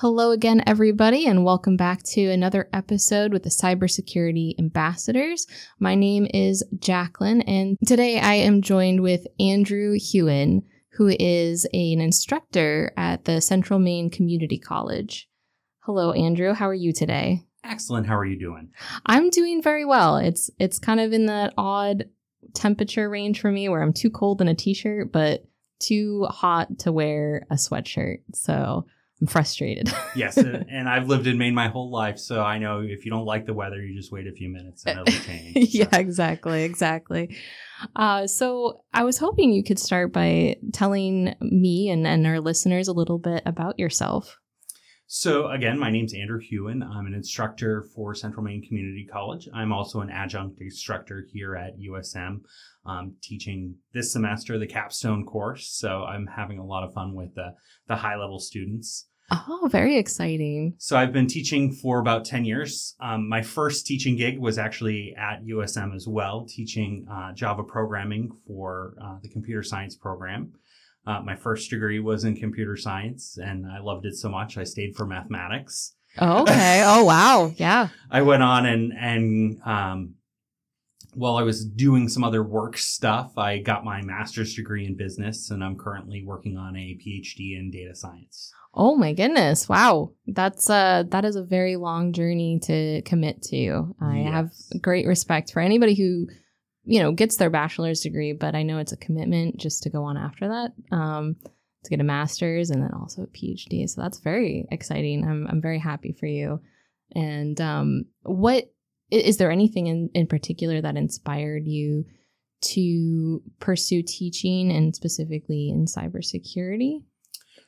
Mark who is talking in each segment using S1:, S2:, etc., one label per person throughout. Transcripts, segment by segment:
S1: Hello again, everybody, and welcome back to another episode with the Cybersecurity Ambassadors. My name is Jacqueline, and today I am joined with Andrew Hughen, who is an instructor at the Central Maine Community College. Hello, Andrew. How are you today?
S2: Excellent. How are you doing?
S1: I'm doing very well. It's it's kind of in that odd temperature range for me where I'm too cold in a t-shirt, but too hot to wear a sweatshirt. So I'm frustrated.
S2: yes, and I've lived in Maine my whole life, so I know if you don't like the weather, you just wait a few minutes and it'll change.
S1: yeah, exactly, exactly. Uh, so I was hoping you could start by telling me and, and our listeners a little bit about yourself.
S2: So again, my name's Andrew Hughen. I'm an instructor for Central Maine Community College. I'm also an adjunct instructor here at USM, um, teaching this semester the capstone course. So I'm having a lot of fun with the, the high level students.
S1: Oh, very exciting.
S2: So I've been teaching for about 10 years. Um, my first teaching gig was actually at USM as well, teaching uh, Java programming for uh, the computer science program. Uh, my first degree was in computer science, and I loved it so much I stayed for mathematics.
S1: Oh, okay. oh, wow. Yeah.
S2: I went on and and um, while I was doing some other work stuff, I got my master's degree in business, and I'm currently working on a PhD in data science.
S1: Oh my goodness! Wow, that's uh that is a very long journey to commit to. I yes. have great respect for anybody who you know, gets their bachelor's degree, but I know it's a commitment just to go on after that, um, to get a master's and then also a PhD. So that's very exciting. I'm, I'm very happy for you. And um, what is there anything in, in particular that inspired you to pursue teaching and specifically in cybersecurity?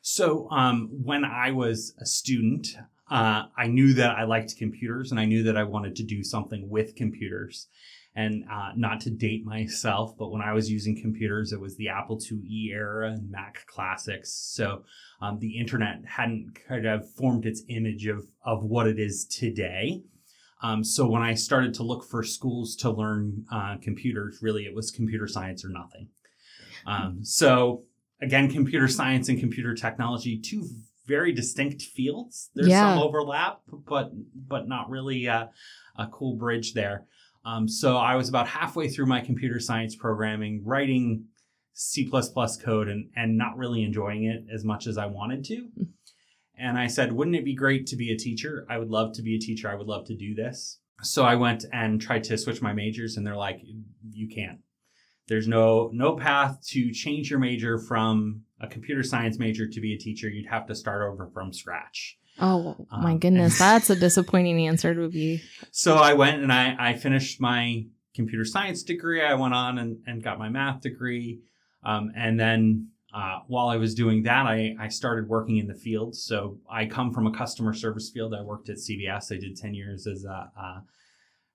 S2: So, um, when I was a student, uh, I knew that I liked computers and I knew that I wanted to do something with computers and uh, not to date myself, but when I was using computers, it was the Apple IIe era and Mac Classics. So um, the internet hadn't kind of formed its image of of what it is today. Um, so when I started to look for schools to learn uh, computers, really it was computer science or nothing. Um, so again, computer science and computer technology, two very distinct fields. There's yeah. some overlap, but but not really uh, a cool bridge there. Um, so I was about halfway through my computer science programming, writing C code and, and not really enjoying it as much as I wanted to. Hmm. And I said, wouldn't it be great to be a teacher? I would love to be a teacher. I would love to do this. So I went and tried to switch my majors and they're like, you can't. There's no no path to change your major from a computer science major to be a teacher. You'd have to start over from scratch.
S1: Oh my um, goodness, that's a disappointing answer to be.
S2: So I went and I, I finished my computer science degree. I went on and, and got my math degree. Um, and then uh, while I was doing that, I, I started working in the field. So I come from a customer service field. I worked at CVS. I did 10 years as a,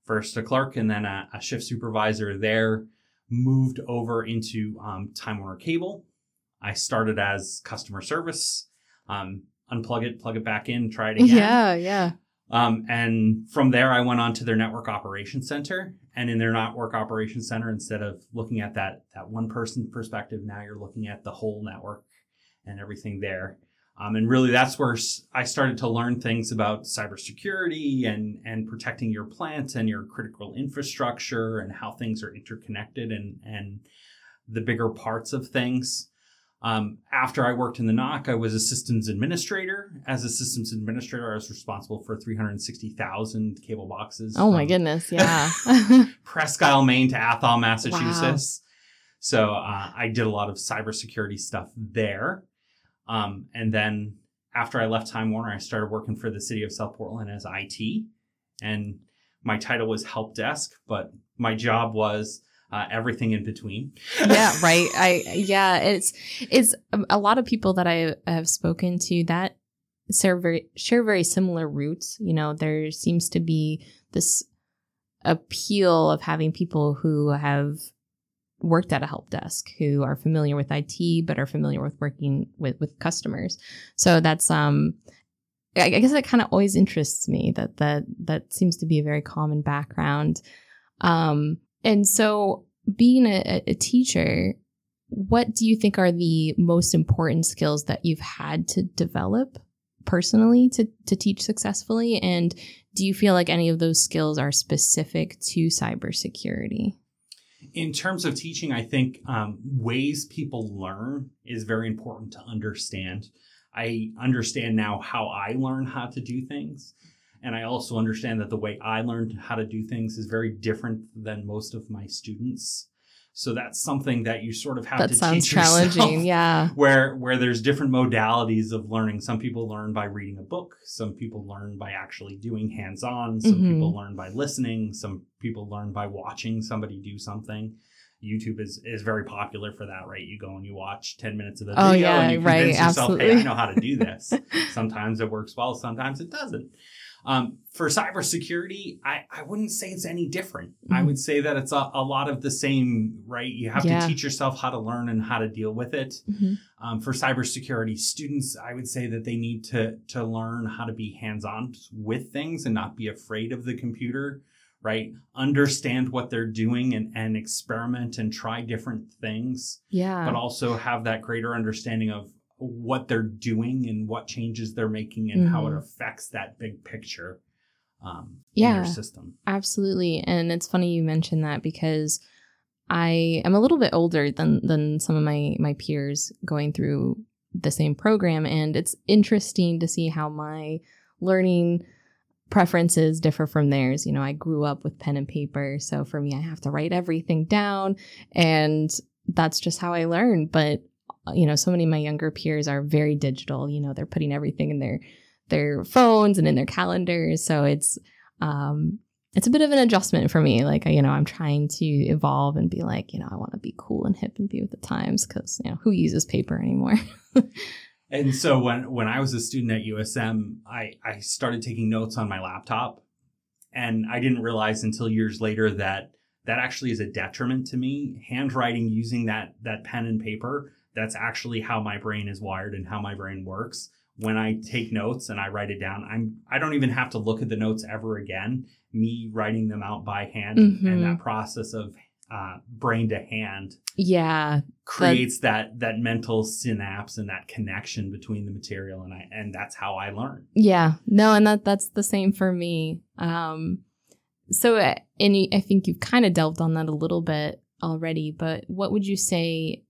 S2: first a clerk and then a, a, shift supervisor there. Moved over into um, Time Warner Cable. I started as customer service. Um, unplug it, plug it back in, try it again.
S1: Yeah, yeah.
S2: Um, and from there, I went on to their network operations center. And in their network operations center, instead of looking at that that one person perspective, now you're looking at the whole network and everything there. Um, and really, that's where I started to learn things about cybersecurity and and protecting your plant and your critical infrastructure and how things are interconnected and and the bigger parts of things. Um, after I worked in the NOC, I was a systems administrator. As a systems administrator, I was responsible for 360,000 cable boxes.
S1: Oh my goodness, yeah.
S2: Presque Isle, Maine to Athol, Massachusetts. Wow. So uh, I did a lot of cybersecurity stuff there. Um, and then after I left Time Warner, I started working for the city of South Portland as IT. And my title was help desk, but my job was uh, everything in between.
S1: yeah, right. I yeah, it's it's a lot of people that I have spoken to that share very share very similar roots. You know, there seems to be this appeal of having people who have worked at a help desk who are familiar with IT but are familiar with working with with customers. So that's um I guess that kind of always interests me that that that seems to be a very common background. Um and so, being a, a teacher, what do you think are the most important skills that you've had to develop personally to to teach successfully? And do you feel like any of those skills are specific to cybersecurity?
S2: In terms of teaching i think um, ways people learn is very important to understand. I understand now how i learn how to do things and i also understand that the way i learned how to do things is very different than most of my students. So that's something that you sort of have
S1: that
S2: to
S1: sounds
S2: teach
S1: challenging
S2: yourself
S1: yeah.
S2: Where where there's different modalities of learning. Some people learn by reading a book. Some people learn by actually doing hands-on. Some
S1: Mhm.
S2: people learn by listening. Some people learn by watching somebody do something. Youtube is is very popular for that right? You go and you watch 10 minutes of a video
S1: Oh, yeah,
S2: and you
S1: right,
S2: convince yourself hey i know how to do this. Sometimes it works well sometimes it doesn't um, for cybersecurity, I, I wouldn't say it's any different. I
S1: Mhm.
S2: would say that it's a, a lot of the same, right? You have
S1: Yeah.
S2: to teach yourself how to learn and how to deal with it.
S1: Mhm.
S2: Um, for cybersecurity students, I would say that they need to to learn how to be hands-on with things and not be afraid of the computer, right? Understand what they're doing and, and experiment and try different things,
S1: yeah
S2: but also have that greater understanding of what they're doing and what changes they're making and how it
S1: Mhm.
S2: affects that big picture um,
S1: Yeah.
S2: in your system.
S1: Absolutely. And it's funny you mentioned that because I am a little bit older than than some of my my peers going through the same program and it's interesting to see how my learning preferences differ from theirs. You know, I grew up with pen and paper, so for me I have to write everything down and that's just how I learn, but you know, so many of my younger peers are very digital, you know, they're putting everything in their their phones and in their calendars, so it's um it's a bit of an adjustment for me. Like, you know, I'm trying to evolve and be like, you know, I want to be cool and hip and be with the times because, you know, who uses paper anymore?
S2: And so when when I was a student at USM, I I started taking notes on my laptop, and I didn't realize until years later that that actually is a detriment to me. Handwriting using that that pen and paper, that's actually how my brain is wired and how my brain works. When I take notes and I write it down, I'm I don't even have to look at the notes ever again. Me writing them out by hand
S1: Mhm.
S2: and that process of uh, brain to hand
S1: yeah.
S2: creates that that mental synapse and that connection between the material and I and that's how I learn.
S1: Yeah. No, and that that's the same for me. Um so uh, and I think you've kind of delved on that a little bit already, but what would you say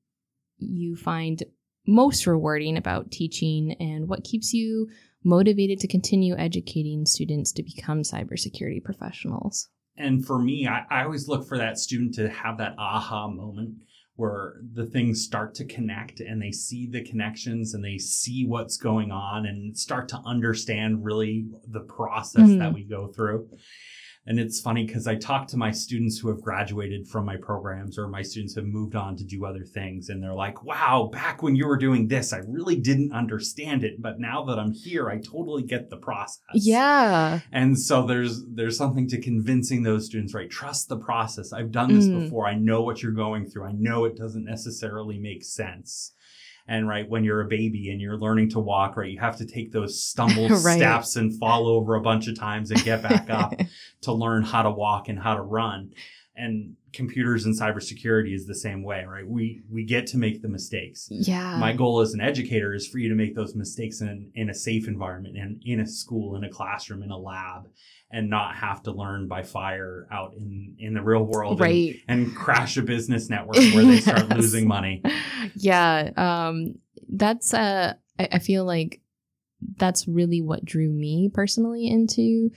S1: you find most rewarding about teaching and what keeps you motivated to continue educating students to become cybersecurity professionals?
S2: And for me, I, I always look for that student to have that aha moment where the things start to connect and they see the connections and they see what's going on and start to understand really the process
S1: Mhm.
S2: that we go through. And it's funny because I talk to my students who have graduated from my programs or my students have moved on to do other things. And they're like, wow, back when you were doing this, I really didn't understand it. But now that I'm here, I totally get the process.
S1: Yeah.
S2: And so there's there's something to convincing those students, right? Trust the process. I've done this
S1: Mm.
S2: before. I know what you're going through. I know it doesn't necessarily make sense. And right when you're a baby and you're learning to walk, right, you have to take those stumble
S1: Right.
S2: steps and fall over a bunch of times and get back up to learn how to walk and how to run. And computers and cybersecurity is the same way, right? We we get to make the mistakes.
S1: yeah.
S2: My goal as an educator is for you to make those mistakes in, in a safe environment and in a school, in a classroom, in a lab, and not have to learn by fire out in, in the real world and-
S1: right.
S2: and, crash a business network where they start
S1: Yes.
S2: losing money.
S1: yeah um that's uh I, I feel like that's really what drew me personally into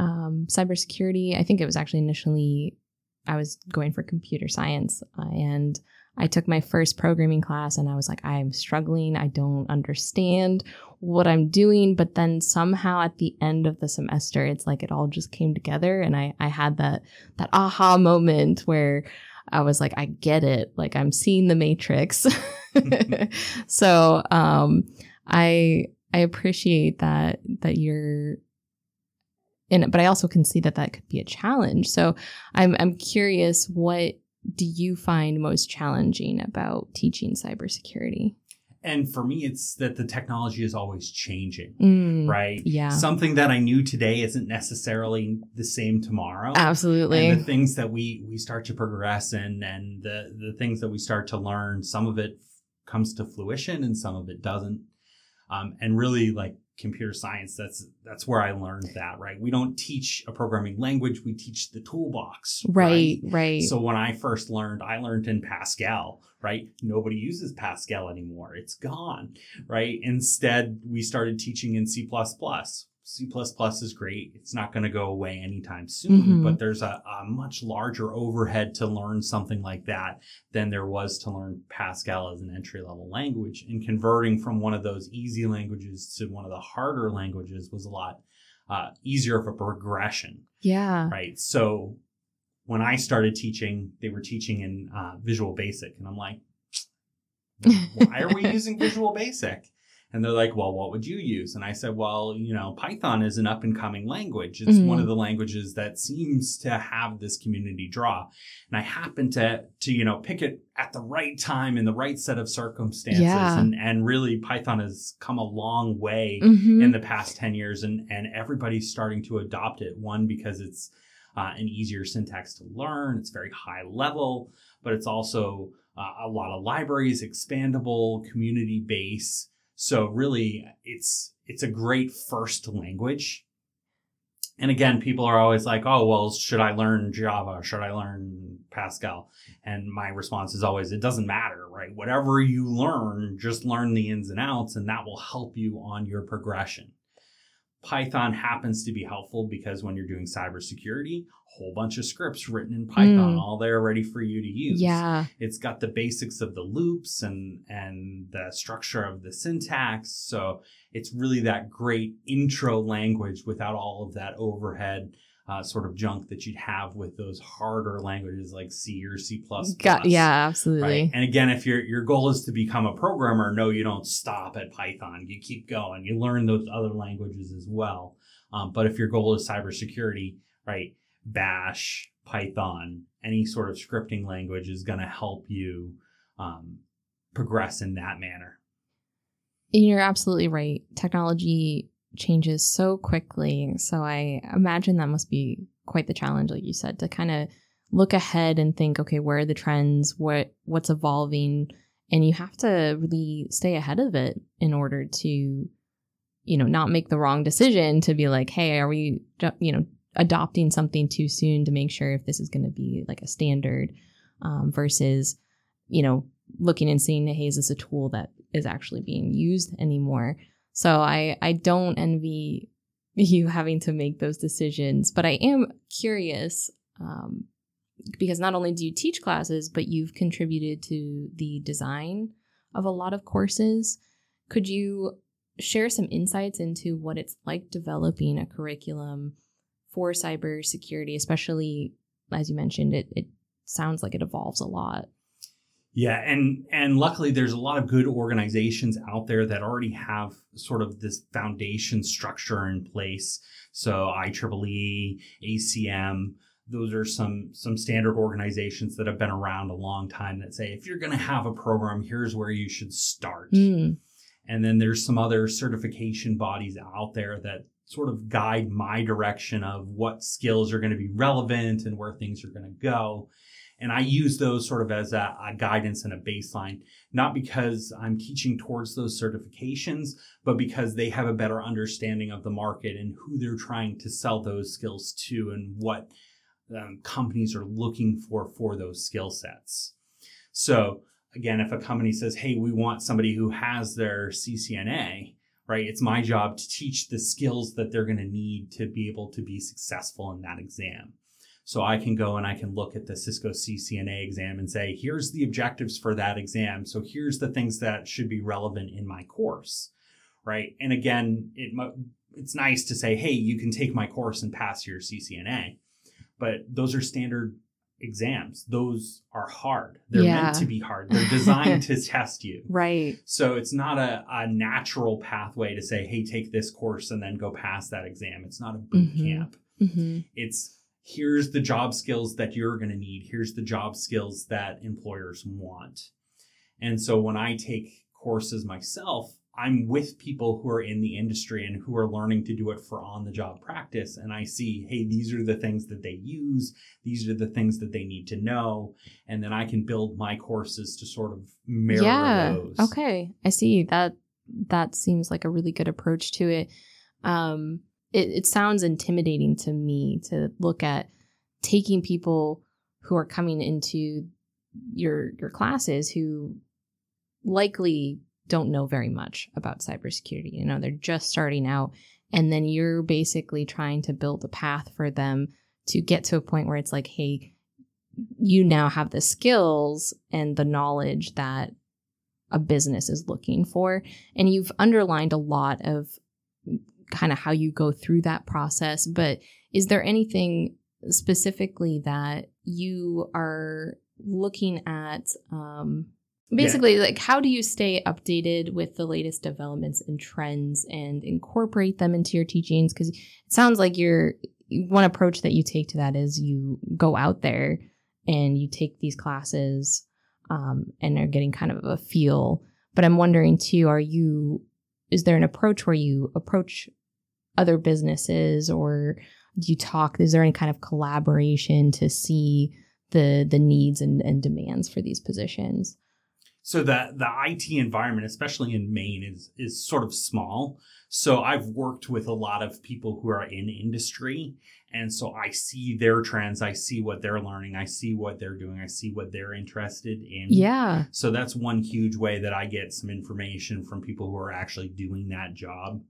S1: um cybersecurity i think it was actually initially i was going for computer science uh, and i took my first programming class and i was like i'm struggling i don't understand what i'm doing but then somehow at the end of the semester it's like it all just came together and i i had that that aha moment where I was like, I get it. Like I'm seeing the matrix. so um I I appreciate that that you're it, but I also can see that that could be a challenge. So I'm I'm curious what do you find most challenging about teaching cybersecurity?
S2: And for me, it's that the technology is always changing,
S1: Mm,
S2: right?
S1: Yeah.
S2: Something that I knew today isn't necessarily the same tomorrow.
S1: Absolutely.
S2: and the things that we we start to progress in and the the things that we start to learn some of it comes to fruition and some of it doesn't um, and really like computer science that's that's where i learned that right? We don't teach a programming language we teach the toolbox
S1: right? Right,
S2: so when i first learned i learned in pascal right? Nobody uses pascal anymore it's gone right? Instead we started teaching in c++ C++ is great. It's not going to go away anytime soon, mm-hmm. but there's a, a, much larger overhead to learn something like that than there was to learn Pascal as an entry level language. And converting from one of those easy languages to one of the harder languages was a lot uh, easier of a progression.
S1: Yeah.
S2: Right. So when I started teaching, they were teaching in uh, Visual Basic, and I'm like, why are we using Visual Basic? And they're like, well, what would you use? And I said, well, you know, Python is an up and coming language. It's mm-hmm. one of the languages that seems to have this community draw. And I happened to, to, you know, pick it at the right time in the right set of circumstances. Yeah. And, and really Python has come a long way mm-hmm. in the past 10 years and, and everybody's starting to adopt it. One, because it's uh, an easier syntax to learn. It's very high level, but it's also uh, a lot of libraries, expandable, community base. So really it's it's a great first language. And again, people are always like, "Oh, well, should I learn Java? Should I learn Pascal?" And my response is always, "It doesn't matter, right? Whatever you learn, just learn the ins and outs and that will help you on your progression." Python happens to be helpful because when you're doing cybersecurity, a whole bunch of scripts written in Python, mm. all there ready for you to use.
S1: Yeah.
S2: It's got the basics of the loops and and the structure of the syntax. So it's really that great intro language without all of that overhead uh, sort of junk that you'd have with those harder languages like C or C++.
S1: Got, yeah, absolutely.
S2: Right? And again, if your your goal is to become a programmer, no, you don't stop at Python. You keep going. You learn those other languages as well. Um, but if your goal is cybersecurity, right, Bash, Python, any sort of scripting language is going to help you um, progress in that manner.
S1: And You're absolutely right. Technology changes so quickly. So I imagine that must be quite the challenge, like you said, to kind of look ahead and think, okay, where are the trends? What what's evolving? And you have to really stay ahead of it in order to, you know, not make the wrong decision to be like, hey, are we, you know, adopting something too soon to make sure if this is going to be like a standard um, versus, you know, looking and seeing, hey, is this a tool that is actually being used anymore? So I I don't envy you having to make those decisions, but I am curious um, because not only do you teach classes, but you've contributed to the design of a lot of courses. Could you share some insights into what it's like developing a curriculum for cybersecurity, especially as you mentioned, it, it sounds like it evolves a lot.
S2: Yeah, and and luckily there's a lot of good organizations out there that already have sort of this foundation structure in place. So IEEE, ACM, those are some some standard organizations that have been around a long time that say if you're going to have a program, here's where you should start. Mm. And then there's some other certification bodies out there that sort of guide my direction of what skills are going to be relevant and where things are going to go. And I use those sort of as a, a, guidance and a baseline, not because I'm teaching towards those certifications, but because they have a better understanding of the market and who they're trying to sell those skills to and what um, companies are looking for for those skill sets. So again, if a company says, hey, we want somebody who has their CCNA, right? It's my job to teach the skills that they're going to need to be able to be successful in that exam. So I can go and I can look at the Cisco CCNA exam and say, here's the objectives for that exam. So here's the things that should be relevant in my course, right? And again, it it's nice to say, hey, you can take my course and pass your CCNA, but those are standard exams. Those are hard. They're yeah. meant to be hard. They're designed to test you.
S1: Right.
S2: So it's not a, a natural pathway to say, hey, take this course and then go pass that exam. It's not a boot mm-hmm. camp. Mm-hmm. It's here's the job skills that you're going to need. Here's the job skills that employers want. And so when I take courses myself, I'm with people who are in the industry and who are learning to do it for on the job practice. And I see, hey, these are the things that they use. These are the things that they need to know. And then I can build my courses to sort of mirror yeah. those.
S1: Okay. I see that that seems like a really good approach to it. Um, it, it sounds intimidating to me to look at taking people who are coming into your your classes who likely don't know very much about cybersecurity. You know, they're just starting out, and then you're basically trying to build a path for them to get to a point where it's like, hey, you now have the skills and the knowledge that a business is looking for. And you've underlined a lot of kind of how you go through that process. But is there anything specifically that you are looking at? Um, basically, yeah. like how do you stay updated with the latest developments and trends and incorporate them into your teachings? Because it sounds like you're one approach that you take to that is you go out there and you take these classes um, and are getting kind of a feel. But I'm wondering too, are you, is there an approach where you approach other businesses or do you talk, is there any kind of collaboration to see the, the needs and, and demands for these positions?
S2: So the the IT environment, especially in Maine, is is sort of small. So I've worked with a lot of people who are in industry, and so I see their trends, I see what they're learning, I see what they're doing, I see what they're interested in.
S1: Yeah.
S2: So that's one huge way that I get some information from people who are actually doing that job.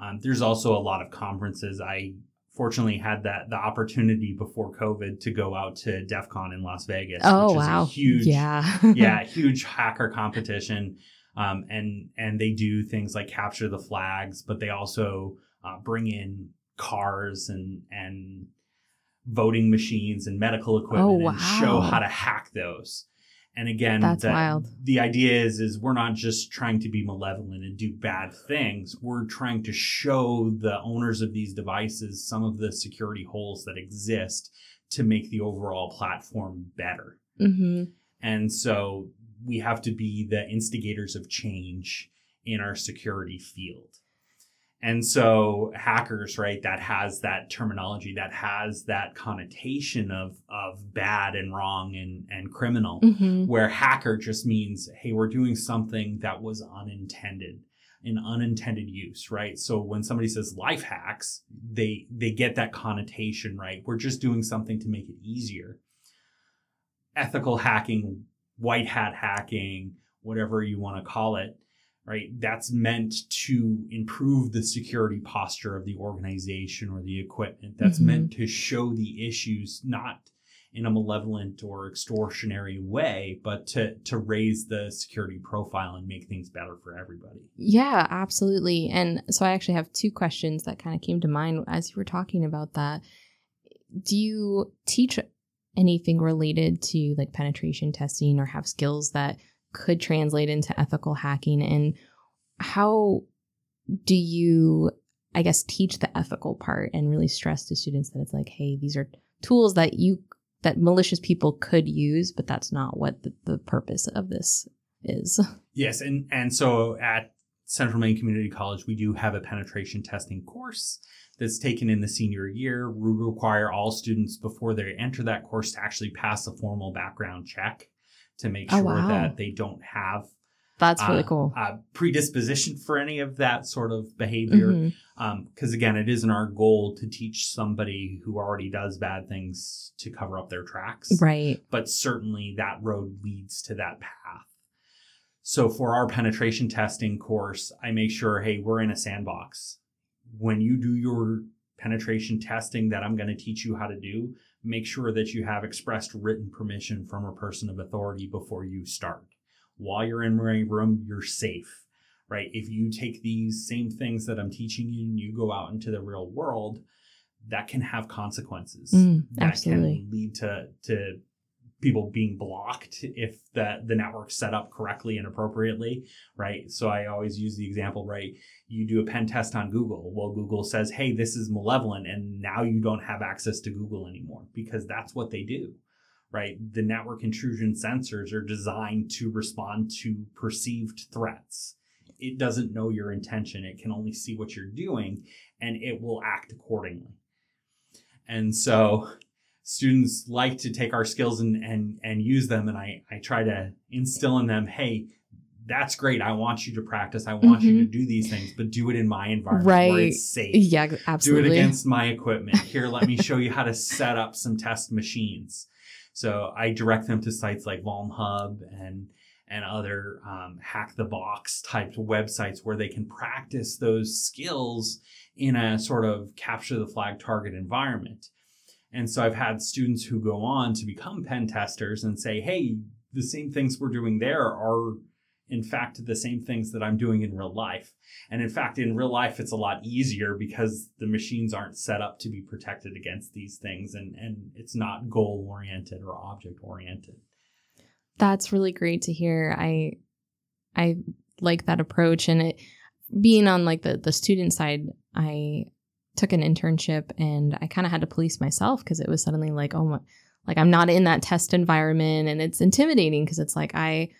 S2: Um, there's also a lot of conferences I fortunately had that the opportunity before COVID to go out to DEF CON in Las Vegas.
S1: Oh wow!
S2: huge,
S1: yeah,
S2: yeah, huge hacker competition. Um, and and they do things like capture the flags, but they also uh, bring in cars and and voting machines and medical equipment oh, wow. and show how to hack those. And again,
S1: that's the, wild.
S2: The idea is is we're not just trying to be malevolent and do bad things. We're trying to show the owners of these devices some of the security holes that exist to make the overall platform better.
S1: Mm-hmm.
S2: And so we have to be the instigators of change in our security field. And so hackers, right, that has that terminology, that has that connotation of of bad and wrong and, and criminal,
S1: mm-hmm.
S2: where hacker just means, hey, we're doing something that was unintended, an unintended use, right? So when somebody says life hacks, they they get that connotation, right? We're just doing something to make it easier. Ethical hacking, white hat hacking, whatever you want to call it right? That's meant to improve the security posture of the organization or the equipment. That's mm-hmm. meant to show the issues not in a malevolent or extortionary way, but to to raise the security profile and make things better for everybody.
S1: Yeah, absolutely. And so I actually have two questions that kind of came to mind as you were talking about that. Do you teach anything related to like penetration testing or have skills that could translate into ethical hacking? And how do you i guess teach the ethical part and really stress to students that it's like hey these are tools that you that malicious people could use but that's not what the, the purpose of this is.
S2: Yes and and so at central maine community college we do have a penetration testing course that's taken in the senior year. We require all students before they enter that course to actually pass a formal background check to make oh, sure oh, wow. that they don't have
S1: that's really uh, cool.
S2: Uh, predisposition for any of that sort of behavior. Because mm-hmm. um, again, it isn't our goal to teach somebody who already does bad things to cover up their tracks.
S1: Right.
S2: But certainly that road leads to that path. So for our penetration testing course, I make sure, hey, we're in a sandbox. When you do your penetration testing that I'm going to teach you how to do, make sure that you have expressed written permission from a person of authority before you start. While you're in my room, you're safe, right? If you take these same things that I'm teaching you and you go out into the real world, that can have consequences.
S1: Mm,
S2: that
S1: absolutely.
S2: can lead to to people being blocked if the the network's set up correctly and appropriately, right? So I always use the example, right? You do a pen test on Google. Well, Google says, "Hey, this is malevolent," and now you don't have access to Google anymore because that's what they do, right? The network intrusion sensors are designed to respond to perceived threats. It doesn't know your intention. It can only see what you're doing, and it will act accordingly. And so students like to take our skills and and and use them and I I try to instill in them hey that's great. I want you to practice. I want you to
S1: Mhm.
S2: do these things, but do it in my environment where
S1: Right.
S2: it's safe.
S1: Yeah, absolutely.
S2: Do it against my equipment. Here, let me show you how to set up some test machines. So I direct them to sites like VulnHub and and other um, hack the box type websites where they can practice those skills in a sort of capture the flag target environment. And so I've had students who go on to become pen testers and say, hey, the same things we're doing there are in fact the same things that I'm doing in real life. And in fact, in real life, it's a lot easier because the machines aren't set up to be protected against these things and, and it's not goal oriented or object oriented.
S1: That's really great to hear. I I like that approach and it being on like the the student side, I took an internship and I kind of had to police myself because it was suddenly like, oh my like I'm not in that test environment and it's intimidating because it's like I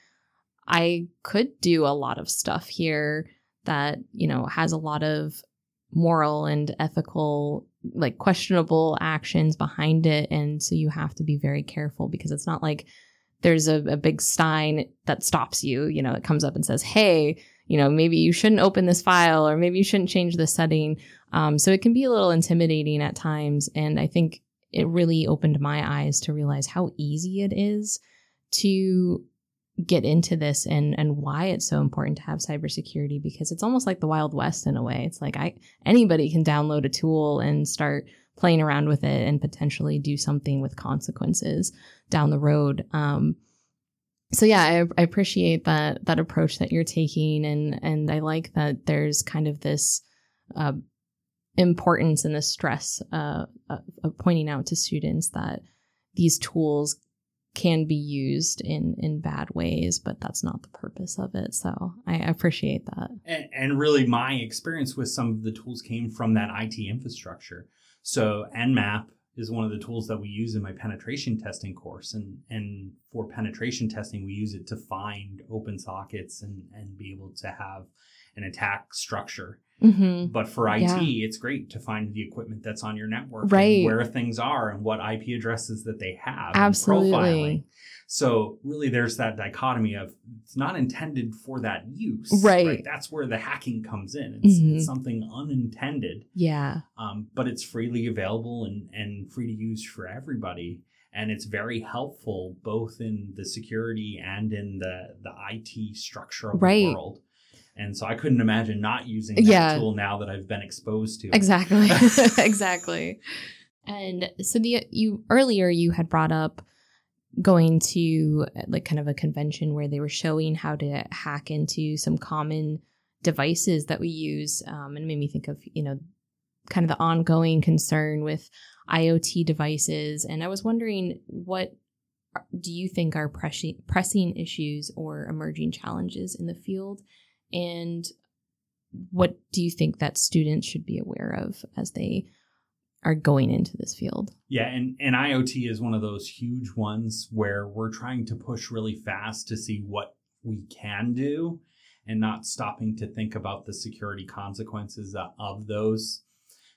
S1: I could do a lot of stuff here that, you know, has a lot of moral and ethical like questionable actions behind it. And so you have to be very careful because it's not like there's a, a big sign that stops you you know it comes up and says hey you know maybe you shouldn't open this file or maybe you shouldn't change this setting um, so it can be a little intimidating at times and i think it really opened my eyes to realize how easy it is to get into this and and why it's so important to have cybersecurity because it's almost like the wild west in a way. It's like i anybody can download a tool and start playing around with it and potentially do something with consequences down the road. Um so yeah I, I appreciate that that approach that you're taking and and i like that there's kind of this uh, importance and the stress uh, of, pointing out to students that these tools can be used in in bad ways but that's not the purpose of it. So i appreciate that.
S2: And, and really, my experience with some of the tools came from that IT infrastructure. So Nmap is one of the tools that we use in my penetration testing course, and and for penetration testing, we use it to find open sockets and and be able to have an attack structure.
S1: mm-hmm.
S2: But for IT,
S1: Yeah.
S2: it's great to find the equipment that's on your network,
S1: Right.
S2: and where things are, and what IP addresses that they have,
S1: Absolutely.
S2: So really, there's that dichotomy of it's not intended for that use,
S1: Right.
S2: That's where the hacking comes in. It's,
S1: Mhm.
S2: it's something unintended,
S1: yeah
S2: um, but it's freely available and and free to use for everybody. And it's very helpful both in the security and in the the IT structure of
S1: Right.
S2: the world. And so I couldn't imagine not using that
S1: Yeah.
S2: tool now that I've been exposed to it.
S1: Exactly. exactly. And so the you earlier you had brought up going to like kind of a convention where they were showing how to hack into some common devices that we use um, and it made me think of you know kind of the ongoing concern with iot devices and i was wondering what do you think are pressing pressing issues or emerging challenges in the field and what do you think that students should be aware of as they are going into this field
S2: Yeah, and, and IoT is one of those huge ones where we're trying to push really fast to see what we can do and not stopping to think about the security consequences of those.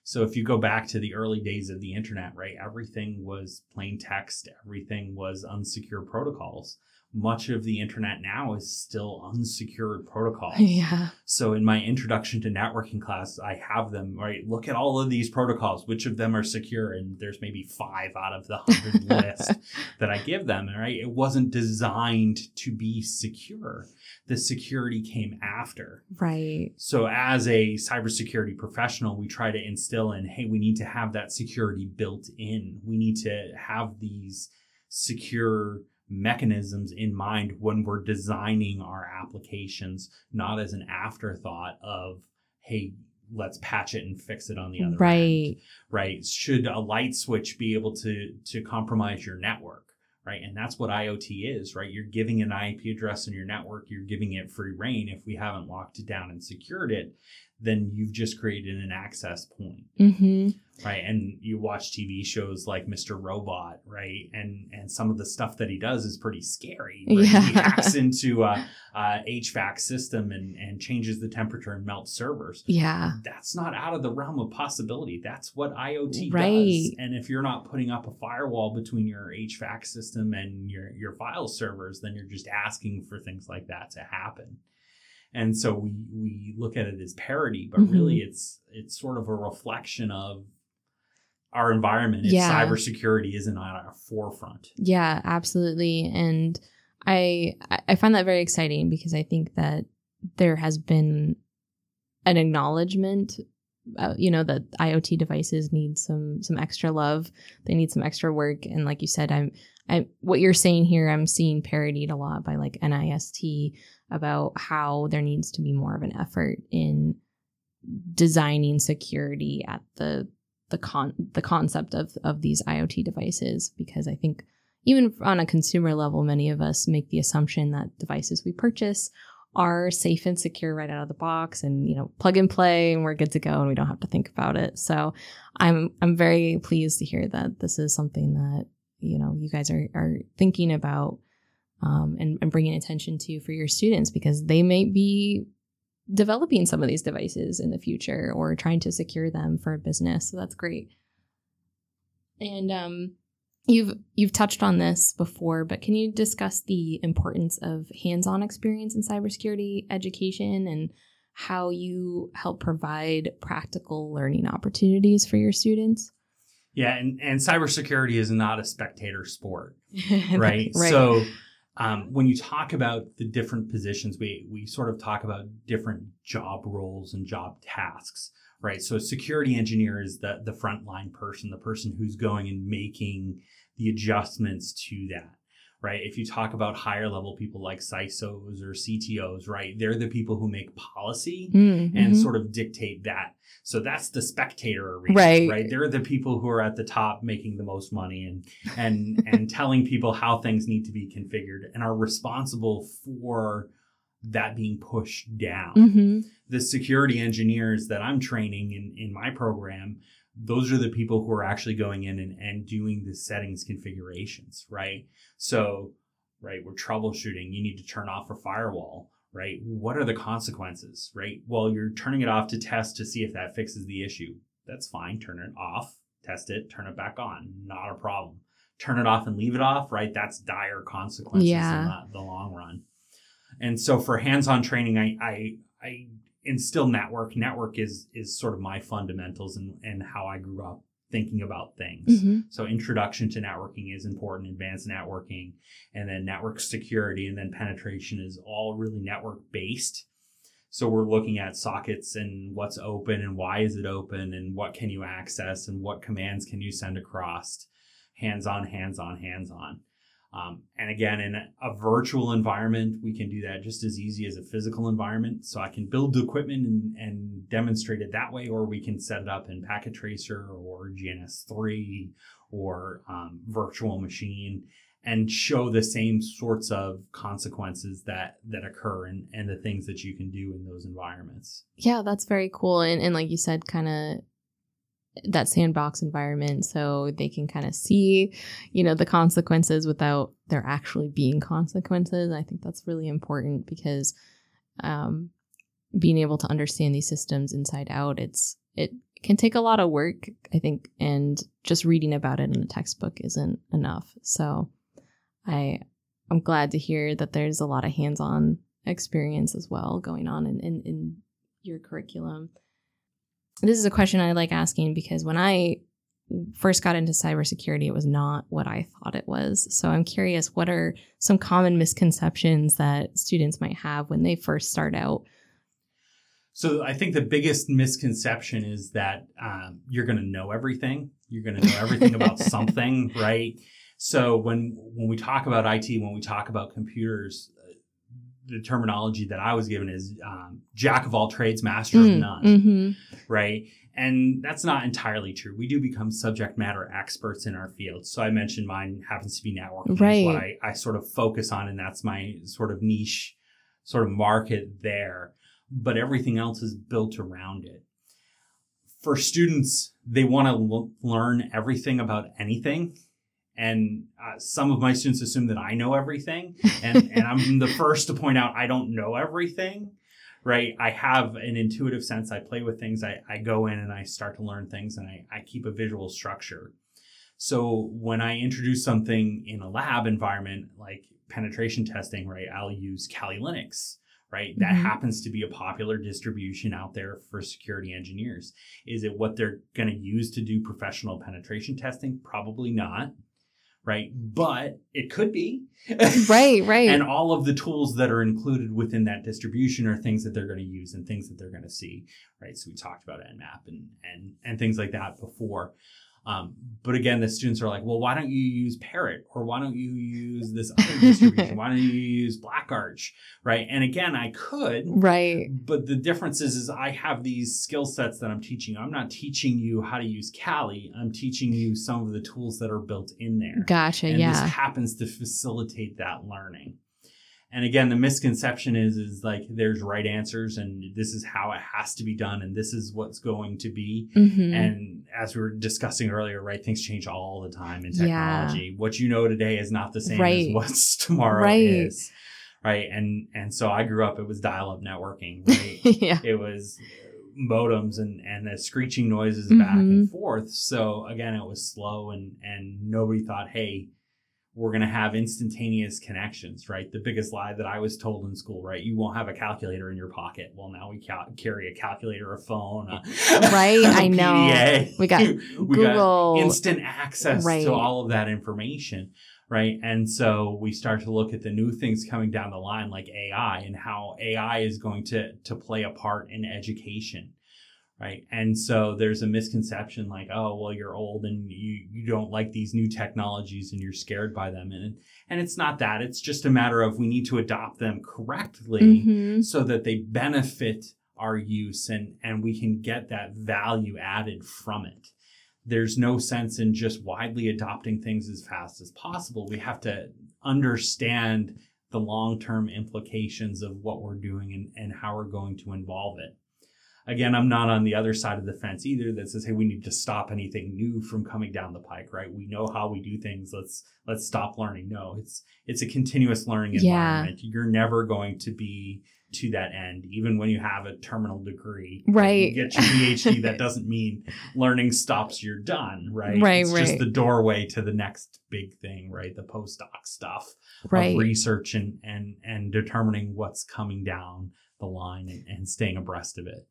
S2: So if you go back to the early days of the internet, right, everything was plain text, everything was unsecure protocols. Much of the internet now is still unsecured protocols.
S1: yeah
S2: So in my introduction to networking class, I have them, right? Look at all of these protocols, which of them are secure? And there's maybe five out of the hundred list that I give them, right? It wasn't designed to be secure. The security came after.
S1: right
S2: So as a cybersecurity professional, we try to instill in, hey, we need to have that security built in. We need to have these secure mechanisms in mind when we're designing our applications, not as an afterthought of, hey, let's patch it and fix it on the other end
S1: right?
S2: Right should a light switch be able to to compromise your network right? And that's what iot is right? You're giving an ip address in your network you're giving it free reign if we haven't locked it down and secured it then you've just created an access point
S1: Mm-hmm.
S2: right and you watch tv shows like mr robot right and and some of the stuff that he does is pretty scary right? he
S1: Yeah.
S2: hacks into a, a hvac system and and changes the temperature and melts servers
S1: Yeah.
S2: that's not out of the realm of possibility that's what iot
S1: Right.
S2: does and if you're not putting up a firewall between your hvac system and your your file servers then you're just asking for things like that to happen and so we we look at it as parody but
S1: Mhm.
S2: really it's it's sort of a reflection of our environment if
S1: Yeah.
S2: cybersecurity isn't on our forefront
S1: Yeah, absolutely. And I- I find that very exciting because I think that there has been an acknowledgement uh, you know that IoT devices need some some extra love. They need some extra work and like you said I'm I what you're saying here I'm seeing parodied a lot by like NIST about how there needs to be more of an effort in designing security at the the con the concept of of these IoT devices because I think even on a consumer level, many of us make the assumption that devices we purchase are safe and secure right out of the box and you know plug and play and we're good to go and we don't have to think about it. So i'm i'm very pleased to hear that this is something that you know you guys are are thinking about um, and, and bringing attention to for your students because they may be developing some of these devices in the future or trying to secure them for a business. So that's great. And um You've you've touched on this before, but can you discuss the importance of hands-on experience in cybersecurity education and how you help provide practical learning opportunities for your students?
S2: yeah and and cybersecurity is not a spectator sport right?
S1: right.
S2: So um, when you talk about the different positions, we we sort of talk about different job roles and job tasks, right? So a security engineer is the the frontline person, the person who's going and making the adjustments to that. Right. If you talk about higher level people like CISOs or CTOs, right, they're the people who make policy
S1: Mm,
S2: and sort of dictate that. So that's the spectator arena,
S1: Right.
S2: right? They're the people who are at the top making the most money and and and telling people how things need to be configured and are responsible for that being pushed down.
S1: Mhm.
S2: The security engineers that I'm training in in my program, those are the people who are actually going in and, and doing the settings configurations, right? So, right, we're troubleshooting. You need to turn off a firewall, right? What are the consequences, right? Well, you're turning it off to test to see if that fixes the issue. That's fine. Turn it off, test it, turn it back on. Not a problem. Turn it off and leave it off, right? That's dire consequences
S1: Yeah.
S2: in the, the long run. And so for hands-on training, I, I, I instill network. Network is is sort of my fundamentals and and how I grew up thinking about things.
S1: Mhm.
S2: So introduction to networking is important, advanced networking, and then network security and then penetration is all really network based. So we're looking at sockets and what's open and why is it open and what can you access and what commands can you send across. Hands on, hands on, hands on. Um, and again, in a virtual environment, we can do that just as easy as a physical environment. So I can build the equipment and, and demonstrate it that way, or we can set it up in Packet Tracer or GNS3 or um, virtual machine and show the same sorts of consequences that that occur and, and the things that you can do in those environments.
S1: Yeah, that's very cool. And, and like you said, kind of that sandbox environment so they can kind of see, you know, the consequences without there actually being consequences. I think that's really important because um, being able to understand these systems inside out, it's it can take a lot of work, I think, and just reading about it in a textbook isn't enough. So I I'm glad to hear that there's a lot of hands-on experience as well going on in, in, in your curriculum. This is a question I like asking because when I first got into cybersecurity, it was not what I thought it was. So I'm curious, what are some common misconceptions that students might have when they first start out?
S2: So I think the biggest misconception is that um, you're going to know everything. You're going to know everything about something, right? So when when we talk about IT, when we talk about computers, the terminology that I was given is um, jack of all trades, master of none,
S1: Mm-hmm.
S2: right? And that's not entirely true. We do become subject matter experts in our field. So I mentioned mine happens to be networking, is what I,
S1: Right.
S2: I sort of focus on, and that's my sort of niche, sort of market there. but everything else is built around it. For students, they want to l- learn everything about anything. And uh, some of my students assume that I know everything. And, and I'm the first to point out I don't know everything right? I have an intuitive sense. I play with things. I, I go in and I start to learn things and I, I keep a visual structure. So when I introduce something in a lab environment, like penetration testing, right, I'll use Kali Linux, right? That
S1: Mhm.
S2: happens to be a popular distribution out there for security engineers. Is it what they're going to use to do professional penetration testing? Probably not, right? But it could be.
S1: right, right.
S2: And all of the tools that are included within that distribution are things that they're going to use and things that they're going to see, right? So we talked about Nmap and and and things like that before. Um, but again, the students are like, well, why don't you use Parrot or why don't you use this other distribution? why don't you use Black Arch, right? And again, I could,
S1: right.
S2: but the difference is, is I have these skill sets that I'm teaching. I'm not teaching you how to use Kali. I'm teaching you some of the tools that are built in there.
S1: Gotcha.
S2: And
S1: yeah.
S2: this happens to facilitate that learning. And again, the misconception is is like there's right answers and this is how it has to be done and this is what's going to be.
S1: Mhm.
S2: And as we were discussing earlier, right, things change all the time in
S1: Yeah.
S2: technology. What you know today is not the same
S1: Right.
S2: as what's tomorrow
S1: Right.
S2: is. Right. And and so I grew up, it was dial-up networking, right?
S1: yeah.
S2: it was modems and and the screeching noises back and
S1: Mhm.
S2: forth so again it was slow and and nobody thought hey we're going to have instantaneous connections right the biggest lie that i was told in school right you won't have a calculator in your pocket well now we cal- carry a calculator a phone a,
S1: Right,
S2: I
S1: I know. We got
S2: we got
S1: Google.
S2: instant access
S1: Right.
S2: to all of that information right and so we start to look at the new things coming down the line like ai and how ai is going to to play a part in education right? And so there's a misconception like oh well you're old and you you don't like these new technologies and you're scared by them. And and it's not that. It's just a matter of we need to adopt them correctly
S1: Mhm.
S2: so that they benefit our use and and we can get that value added from it. There's no sense in just widely adopting things as fast as possible. We have to understand the long-term implications of what we're doing and, and how we're going to involve it again i'm not on the other side of the fence either that says hey we need to stop anything new from coming down the pike right we know how we do things let's let's stop learning no it's it's a continuous learning environment. Yeah. you're never going to be to that end even when you have a terminal degree
S1: Right.
S2: you get your phd that doesn't mean learning stops you're done right
S1: Right,
S2: it's just the doorway to the next big thing right the postdoc stuff
S1: Right.
S2: of research and and and determining what's coming down the line and, and staying abreast of it.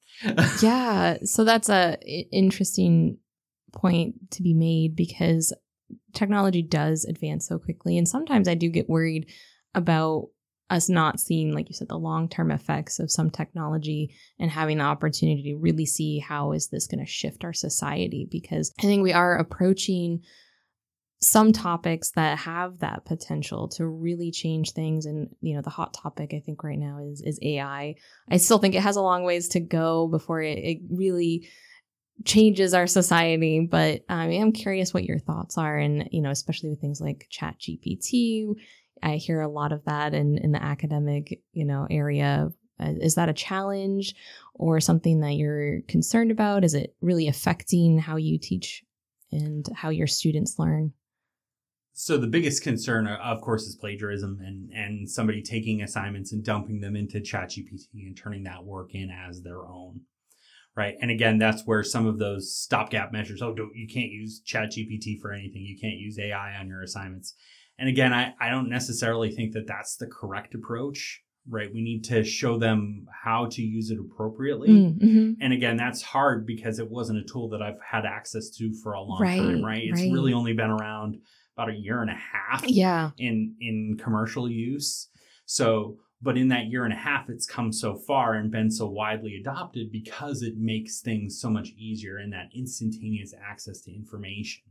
S1: Yeah so that's a interesting point to be made because technology does advance so quickly and sometimes i do get worried about us not seeing like you said the long-term effects of some technology and having the opportunity to really see how is this going to shift our society because i think we are approaching some topics that have that potential to really change things and you know the hot topic i think right now is is ai I still think it has a long ways to go before it, it really changes our society. But I'm curious what your thoughts are, and you know, especially with things like Chat GPT. I hear a lot of that in in the academic you know area. Uh, Is that a challenge or something that you're concerned about? Is it really affecting how you teach and how your students learn?
S2: So the biggest concern uh, of course is plagiarism and and somebody taking assignments and dumping them into ChatGPT and turning that work in as their own right? And again that's where some of those stopgap measures oh don't, you can't use ChatGPT for anything. You can't use ai on your assignments. And again I, I don't necessarily think that that's the correct approach right? We need to show them how to use it appropriately.
S1: Mm-hmm.
S2: and again that's hard because it wasn't a tool that i've had access to for a long
S1: Right,
S2: time right? It's
S1: right.
S2: really only been around about a year and a half
S1: Yeah.
S2: in in commercial use so but in that year and a half it's come so far and been so widely adopted because it makes things so much easier in that instantaneous access to information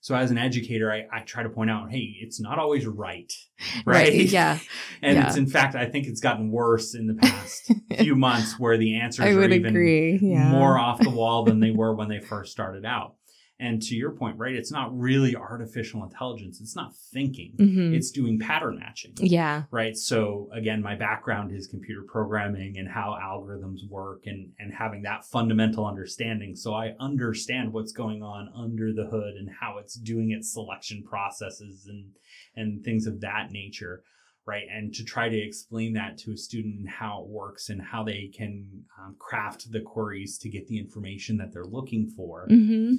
S2: so as an educator I, I try to point out hey it's not always right right,
S1: Yeah.
S2: and
S1: Yeah.
S2: it's in fact i think it's gotten worse in the past few months where the answers
S1: I would
S2: are even
S1: agree. Yeah.
S2: more off the wall than they were when they first started out. And to your point, right, it's not really artificial intelligence. It's not thinking.
S1: Mhm.
S2: It's doing pattern matching.
S1: yeah.
S2: Right. So again, my background is computer programming and how algorithms work and, and having that fundamental understanding. So I understand what's going on under the hood and how it's doing its selection processes and, and things of that nature. Right. And to try to explain that to a student and how it works and how they can um, craft the queries to get the information that they're looking for.
S1: hmm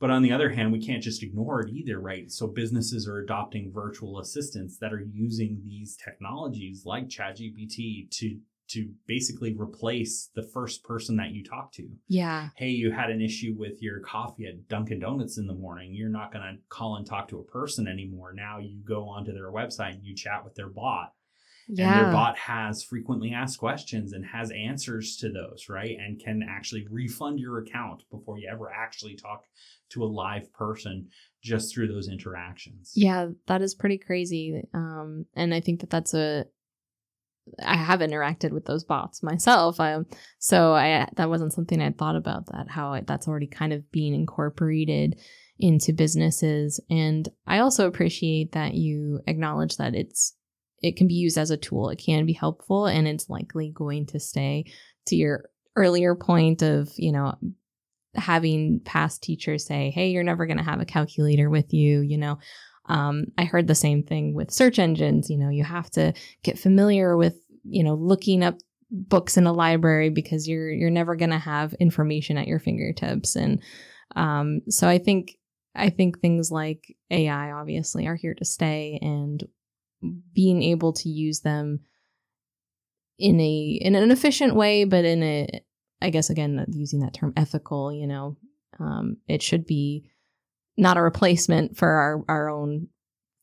S2: But on the other hand, we can't just ignore it either, right? So businesses are adopting virtual assistants that are using these technologies like ChatGPT to to basically replace the first person that you talk to.
S1: Yeah.
S2: Hey, you had an issue with your coffee at Dunkin' Donuts in the morning. You're not going to call and talk to a person anymore. Now you go onto their website and you chat with their bot and their bot has frequently asked questions and has answers to those, right? And can actually refund your account before you ever actually talk to a live person just through those interactions.
S1: Yeah, that is pretty crazy. Um, and I think that that's a. I have interacted with those bots myself, um, so I that wasn't something I'd thought about. That how I, that's already kind of being incorporated into businesses, and I also appreciate that you acknowledge that it's it can be used as a tool. It can be helpful, and it's likely going to stay. To your earlier point of you know having past teachers say, "Hey, you're never going to have a calculator with you," you know. Um, I heard the same thing with search engines. You know, you have to get familiar with, you know, looking up books in a library because you're you're never going to have information at your fingertips. And um, so I think I think things like AI obviously are here to stay, and being able to use them in a in an efficient way, but in a I guess again using that term ethical, you know, um, it should be not a replacement for our our own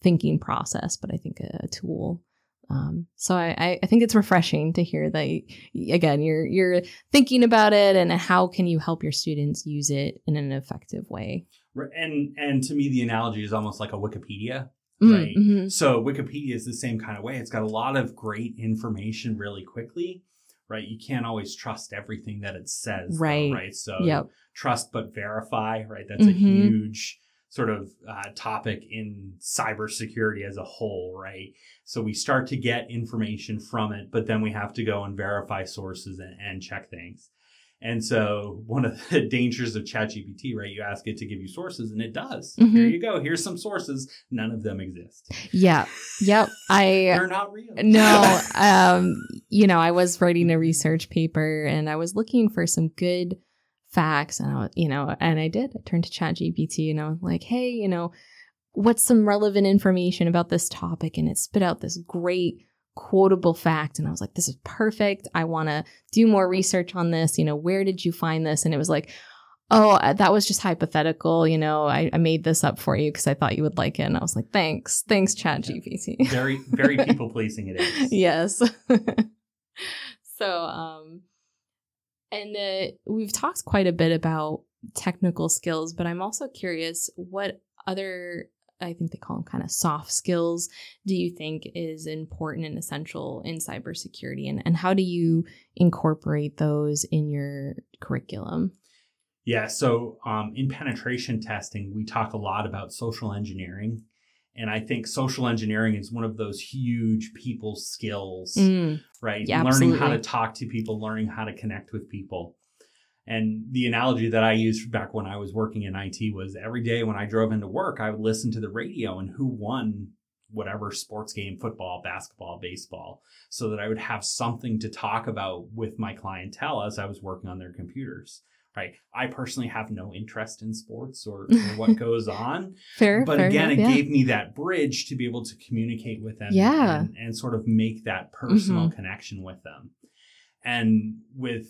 S1: thinking process, but I think a, a tool. Um, so I, I- think it's refreshing to hear that again you're you're thinking about it and how can you help your students use it in an effective way.
S2: And and to me the analogy is almost like a Wikipedia.
S1: Mm,
S2: Right.
S1: mhm.
S2: So Wikipedia is the same kind of way. It's got a lot of great information really quickly, right? You can't always trust everything that it says, though,
S1: Right.
S2: right? So
S1: Yep.
S2: trust but verify, right? That's a
S1: Mhm.
S2: huge sort of uh, topic in cybersecurity as a whole, right? So we start to get information from it, but then we have to go and verify sources and, and check things. And so one of the dangers of ChatGPT, right? You ask it to give you sources and it does. Here
S1: Mhm.
S2: you go. Here's some sources. None of them exist.
S1: Yeah. Yep. I
S2: They're not real.
S1: no um you know i was writing a research paper and i was looking for some good facts and i was you know and i did i turned to chat gpt and i was like hey you know what's some relevant information about this topic and it spit out this great quotable fact. And i was like this is perfect. I want to do more research on this. You know where did you find this? And it was like oh uh, that was just hypothetical. You know i, I made this up for you because i thought you would like it. And i was like thanks. Thanks chat gpt
S2: very, very people pleasing it is.
S1: yes. so, um, and uh, we've talked quite a bit about technical skills, but I'm also curious what other, I think they call them kind of soft skills, do you think is important and essential in cybersecurity? And, and how do you incorporate those in your curriculum?
S2: Yeah. So um, in penetration testing, we talk a lot about social engineering. And I think social engineering is one of those huge people skills,
S1: Mm,
S2: right?
S1: Yeah,
S2: learning how to talk to people, learning how to connect with people. And the analogy that I used back when I was working in IT was every day when I drove into work, I would listen to the radio and who won whatever sports game, football, basketball, baseball, so that I would have something to talk about with my clientele as I was working on their computers. Right. I personally have no interest in sports or, or what goes on.
S1: fair.
S2: But
S1: fair
S2: again,
S1: enough,
S2: it
S1: yeah.
S2: gave me that bridge to be able to communicate with them
S1: Yeah.
S2: and, and sort of make that personal
S1: Mm-hmm.
S2: connection with them. And with,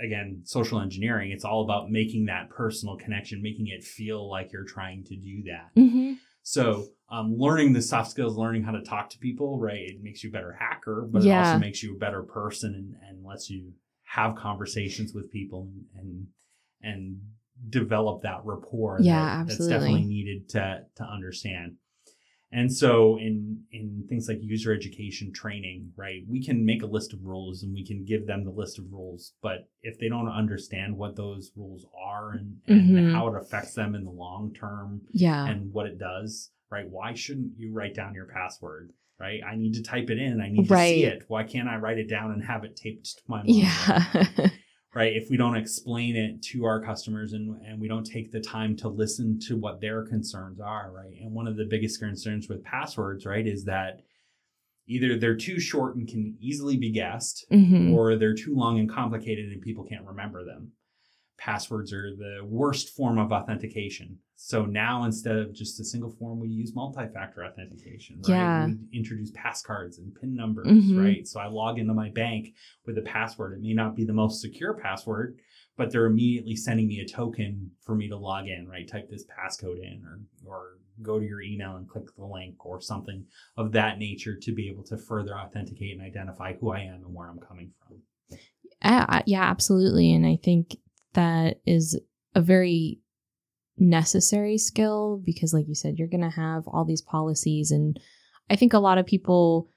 S2: again, social engineering, it's all about making that personal connection, making it feel like you're trying to do that.
S1: Mhm.
S2: So, um, learning the soft skills, learning how to talk to people, right? It makes you a better hacker, but it also makes you a better person and, and lets you have conversations with people and and, and develop that rapport.
S1: Yeah,
S2: that-
S1: absolutely.
S2: That's definitely needed to to understand. And so in in things like user education training, right, we can make a list of rules and we can give them the list of rules. But if they don't understand what those rules are and, and
S1: Mhm.
S2: how it affects them in the long term
S1: Yeah.
S2: and what it does, right? Why shouldn't you write down your password? Right? I need to type it in. I need to see it. Why can't I write it down and have it taped to my
S1: yeah.
S2: right if we don't explain it to our customers and, and we don't take the time to listen to what their concerns are right? And one of the biggest concerns with passwords right is that either they're too short and can easily be guessed
S1: Mhm.
S2: or they're too long and complicated and people can't remember them passwords are the worst form of authentication so now instead of just a single form we use multi-factor authentication right
S1: Yeah.
S2: we introduce passcards and pin numbers
S1: Mhm.
S2: right so i log into my bank with a password it may not be the most secure password but they're immediately sending me a token for me to log in right type this passcode in or or go to your email and click the link or something of that nature to be able to further authenticate and identify who i am and where i'm coming from
S1: Uh, yeah, absolutely. And I think that is a very necessary skill because, like you said, you're going to have all these policies. And I think a lot of people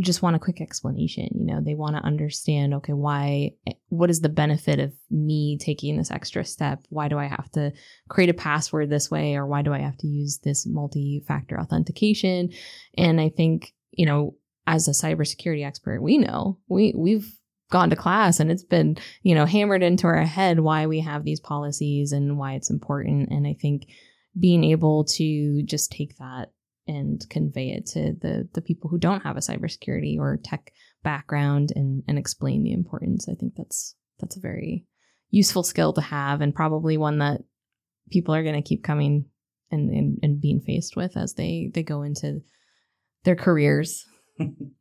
S1: just want a quick explanation. You know, they want to understand, okay, why, eh, what is the benefit of me taking this extra step? Why do I have to create a password this way? Or why do I have to use this multi factor authentication? And I think, you know, as a cybersecurity expert, we know we, we've, gone to class and it's been you know hammered into our head why we have these policies and why it's important. And i think being able to just take that and convey it to the the people who don't have a cybersecurity or tech background and and explain the importance i think that's that's a very useful skill to have and probably one that people are going to keep coming and, and and being faced with as they they go into their careers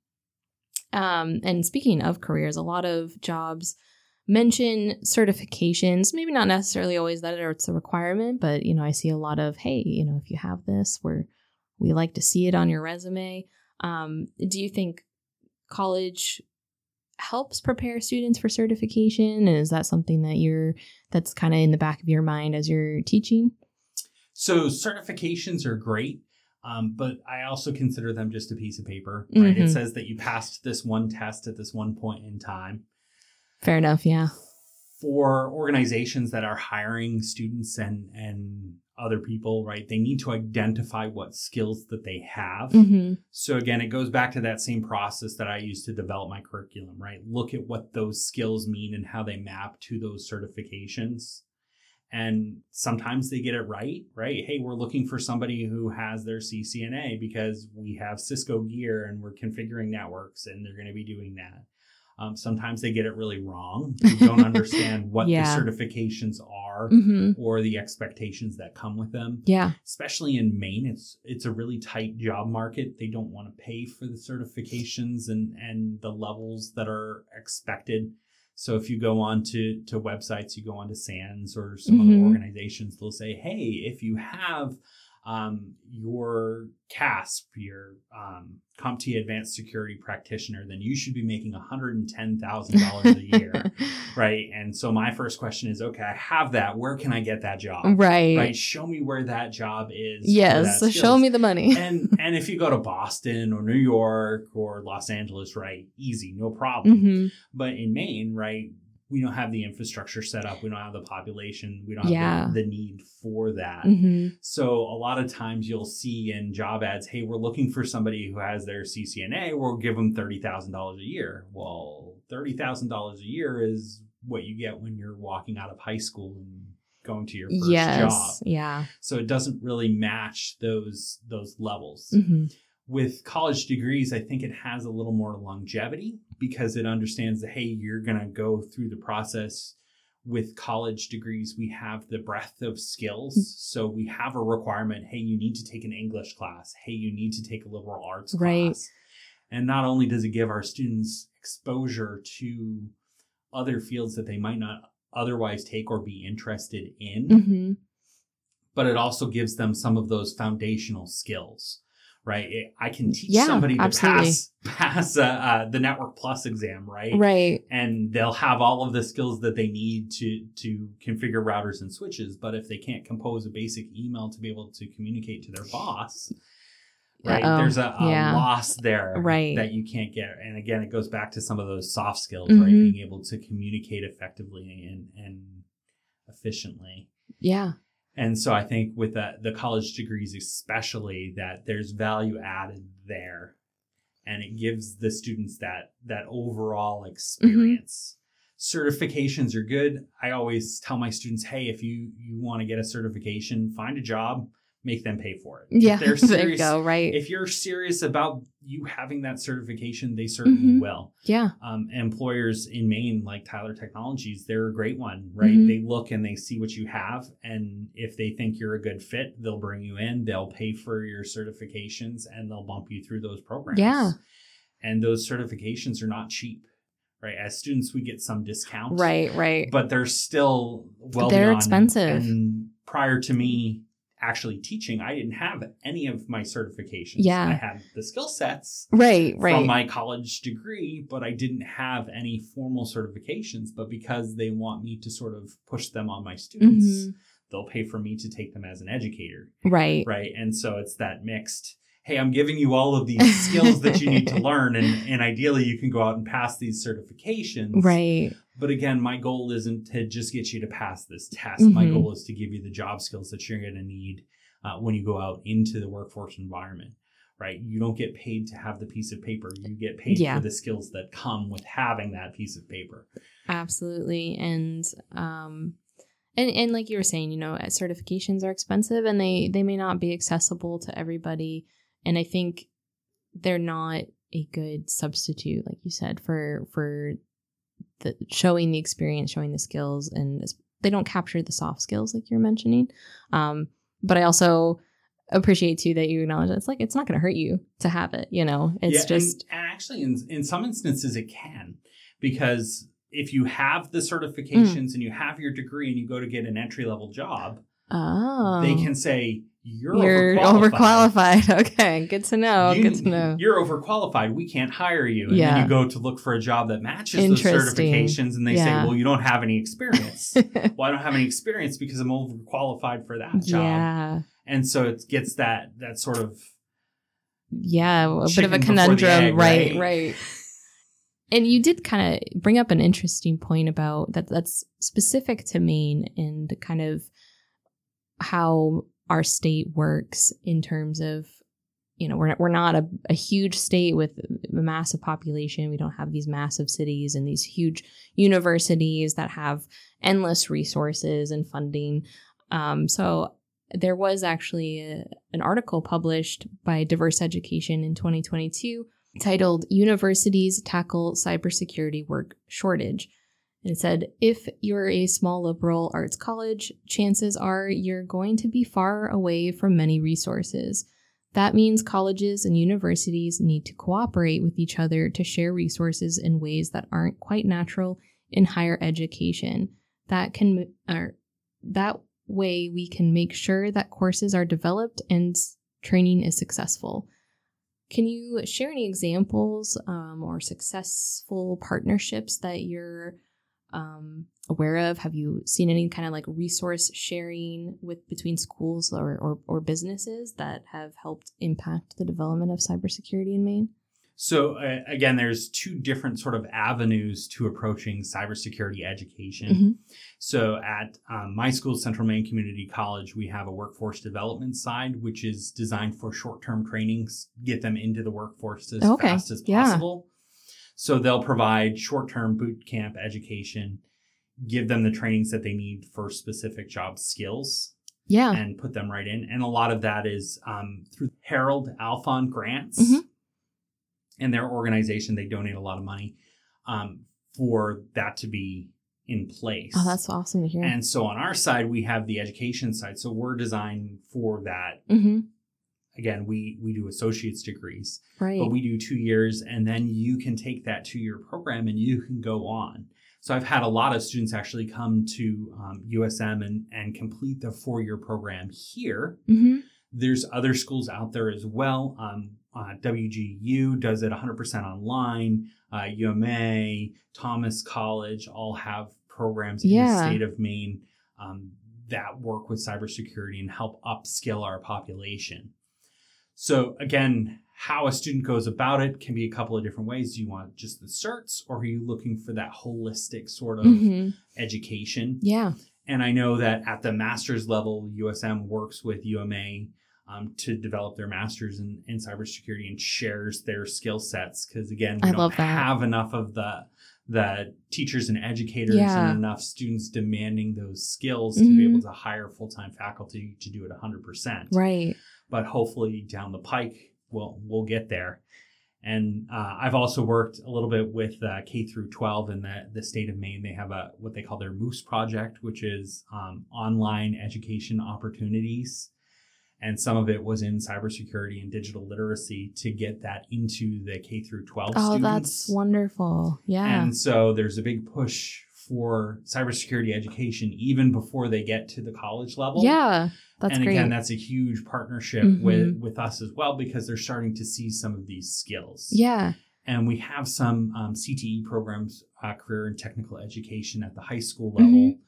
S1: um, and speaking of careers, a lot of jobs mention certifications. Maybe not necessarily always that it's a requirement, but you know, I see a lot of, hey, you know, if you have this, we're we like to see it on your resume. Um, do you think college helps prepare students for certification? And is that something that you're that's kind of in the back of your mind as you're teaching?
S2: So certifications are great, um, but I also consider them just a piece of paper. Right?
S1: Mhm.
S2: It says that you passed this one test at this one point in time.
S1: Fair enough, yeah.
S2: For organizations that are hiring students and and other people, right? They need to identify what skills that they have.
S1: hmm
S2: So again, it goes back to that same process that I used to develop my curriculum, right? Look at what those skills mean and how they map to those certifications. And sometimes they get it right, right? Hey, we're looking for somebody who has their CCNA because we have Cisco gear and we're configuring networks and they're going to be doing that. Um, sometimes they get it really wrong. They don't understand what
S1: Yeah.
S2: the certifications are
S1: hmm
S2: or the expectations that come with them
S1: Yeah.
S2: especially in Maine, it's it's a really tight job market. They don't want to pay for the certifications and and the levels that are expected. So if you go on to to websites, you go on to SANS or some
S1: Mhm.
S2: other organizations, they'll say, hey, if you have um, your CASP, your um, CompTIA Advanced Security Practitioner, then you should be making $110,000 a year, right? And so my first question is, okay, I have that. Where can I get that job?
S1: Right.
S2: right? Show me where that job is.
S1: Yes. Show me the money.
S2: and and if you go to Boston or New York or Los Angeles, right, easy, no problem.
S1: hmm
S2: But in Maine, right, we don't have the infrastructure set up. We don't have the population. We don't have
S1: Yeah.
S2: the, the need for that.
S1: hmm
S2: So a lot of times you'll see in job ads, hey, we're looking for somebody who has their CCNA. We'll give them thirty thousand dollars a year. Well, thirty thousand dollars a year is what you get when you're walking out of high school and going to your first
S1: Yes.
S2: job.
S1: Yeah.
S2: So it doesn't really match those those levels.
S1: hmm
S2: With college degrees, I think it has a little more longevity because it understands that hey, you're going to go through the process with college degrees. We have the breadth of skills. So we have a requirement hey you need to take an english class. Hey you need to take a liberal arts
S1: Right.
S2: class. And not only does it give our students exposure to other fields that they might not otherwise take or be interested in
S1: hmm
S2: but it also gives them some of those foundational skills right It- i can teach
S1: Yeah,
S2: somebody to
S1: absolutely.
S2: pass pass uh, uh, the network plus exam right
S1: Right.
S2: and they'll have all of the skills that they need to to configure routers and switches but if they can't compose a basic email to be able to communicate to their boss right?
S1: Uh-oh.
S2: There's a, a
S1: Yeah.
S2: loss there
S1: Right.
S2: that you can't get. And again, it goes back to some of those soft skills, right?
S1: Mhm.
S2: Being able to communicate effectively and, and efficiently.
S1: Yeah.
S2: And so I think with the, the college degrees, especially, that there's value added there, and it gives the students that that overall mm-hmm. experience. Certifications are good. I always tell my students, hey, if you you want to get a certification, find a job, make them pay for it. If
S1: Yeah.
S2: they're
S1: there you
S2: serious-
S1: go. Right.
S2: If you're serious about you having that certification, they certainly
S1: Mhm.
S2: will
S1: yeah.
S2: um, employers in Maine, like Tyler Technologies, they're a great one, right?
S1: Mhm.
S2: They look and they see what you have, and if they think you're a good fit, they'll bring you in. They'll pay for your certifications, and they'll bump you through those programs.
S1: Yeah.
S2: and those certifications are not cheap, right? As students, we get some discount,
S1: Right. Right.
S2: But they're still well,
S1: They're expensive.
S2: And prior to me actually teaching, I didn't have any of my certifications.
S1: Yeah.
S2: I had the skill sets
S1: right. Right.
S2: from my college degree, but I didn't have any formal certifications. But because they want me to sort of push them on my students,
S1: Mhm.
S2: they'll pay for me to take them as an educator.
S1: right.
S2: Right. And so it's that mixed, hey, I'm giving you all of these skills that you need to learn. And, and ideally, you can go out and pass these certifications.
S1: Right.
S2: But again, my goal isn't to just get you to pass this test. My
S1: Mhm.
S2: goal is to give you the job skills that you're going to need uh, when you go out into the workforce environment, right? You don't get paid to have the piece of paper. You get paid
S1: Yeah.
S2: for the skills that come with having that piece of paper.
S1: Absolutely. And um and and like you were saying, you know, certifications are expensive and they they may not be accessible to everybody. And I think they're not a good substitute, like you said, for for the showing the experience, showing the skills, and they don't capture the soft skills like you're mentioning. Um, but I also appreciate too that you acknowledge that it's like it's not going to hurt you to have it. You know, it's
S2: Yeah,
S1: just
S2: and, actually, in, in some instances, it can because if you have the certifications and you have your degree and you go to get an entry level job,
S1: oh,
S2: they can say, You're,
S1: you're
S2: overqualified.
S1: overqualified. Okay, good to know.
S2: You-
S1: good to know.
S2: You're overqualified. We can't hire you. And
S1: Yeah.
S2: then you go to look for a job that matches those certifications, and they
S1: Yeah.
S2: say, "Well, you don't have any experience." well, I don't have any experience because I'm overqualified for that job.
S1: yeah,
S2: And so it gets that that sort of
S1: yeah, a bit of a
S2: the
S1: conundrum,
S2: egg,
S1: right?
S2: right?
S1: Right. And you did kind of bring up an interesting point about that. That's specific to Maine and kind of how our state works in terms of you know we're we're not a, a huge state with a massive population. We don't have these massive cities and these huge universities that have endless resources and funding. Um, so there was actually a, an article published by diverse education in 2022 titled universities tackle cybersecurity work shortage and it said, if you're a small liberal arts college, chances are you're going to be far away from many resources. That means colleges and universities need to cooperate with each other to share resources in ways that aren't quite natural in higher education. That can, or that way we can make sure that courses are developed and training is successful. Can you share any examples um, or successful partnerships that you're um, aware of? Have you seen any kind of like resource sharing with between schools or, or, or businesses that have helped impact the development of cybersecurity in Maine?
S2: so uh, again. There's two different sort of avenues to approaching cybersecurity education.
S1: Mhm.
S2: So at um, my school, Central Maine Community College, we have a workforce development side, which is designed for short-term trainings, get them into the workforce as
S1: Okay,
S2: fast as
S1: yeah.
S2: possible. So they'll provide short-term boot camp education, give them the trainings that they need for specific job skills,
S1: Yeah.
S2: and put them right in. And a lot of that is um, through Harold Alfond Grants
S1: Mhm.
S2: and their organization. They donate a lot of money um, for that to be in place.
S1: Oh, that's awesome to hear.
S2: And so on our side, we have the education side. So we're designed for that.
S1: hmm
S2: Again, we we do associate's degrees,
S1: Right.
S2: but we do two years, and then you can take that two year program and you can go on. So I've had a lot of students actually come to um, USM and and complete the four year program here.
S1: hmm
S2: There's other schools out there as well. Um, uh, WGU does it 100% online. Uh, UMA, Thomas College all have programs in the state of Maine um, that work with cybersecurity and help upskill our population. So again, how a student goes about it can be a couple of different ways. Do you want just the certs or are you looking for that holistic sort of
S1: Mhm.
S2: education?
S1: Yeah.
S2: And I know that at the master's level, USM works with UMA um, to develop their masters in, in cybersecurity and shares their skill sets. Because again, we
S1: I
S2: don't
S1: love that.
S2: have enough of the the teachers and educators
S1: Yeah.
S2: and enough students demanding those skills to be
S1: Mhm.
S2: able to hire full time faculty to do it 100%.
S1: Right.
S2: But hopefully down the pike, we'll we'll get there. And uh, I've also worked a little bit with uh, K through 12 in the, the state of Maine. They have a what they call their Moose project, which is um, online education opportunities. And some of it was in cybersecurity and digital literacy to get that into the K through 12
S1: Oh,
S2: students.
S1: that's wonderful. Yeah.
S2: And so there's a big push for cybersecurity education even before they get to the college level
S1: yeah. That's
S2: and
S1: great.
S2: again, that's a huge partnership
S1: Mhm.
S2: with with us as well because they're starting to see some of these skills.
S1: yeah.
S2: and we have some um, CTE programs, uh, career and technical education at the high school level.
S1: Mhm.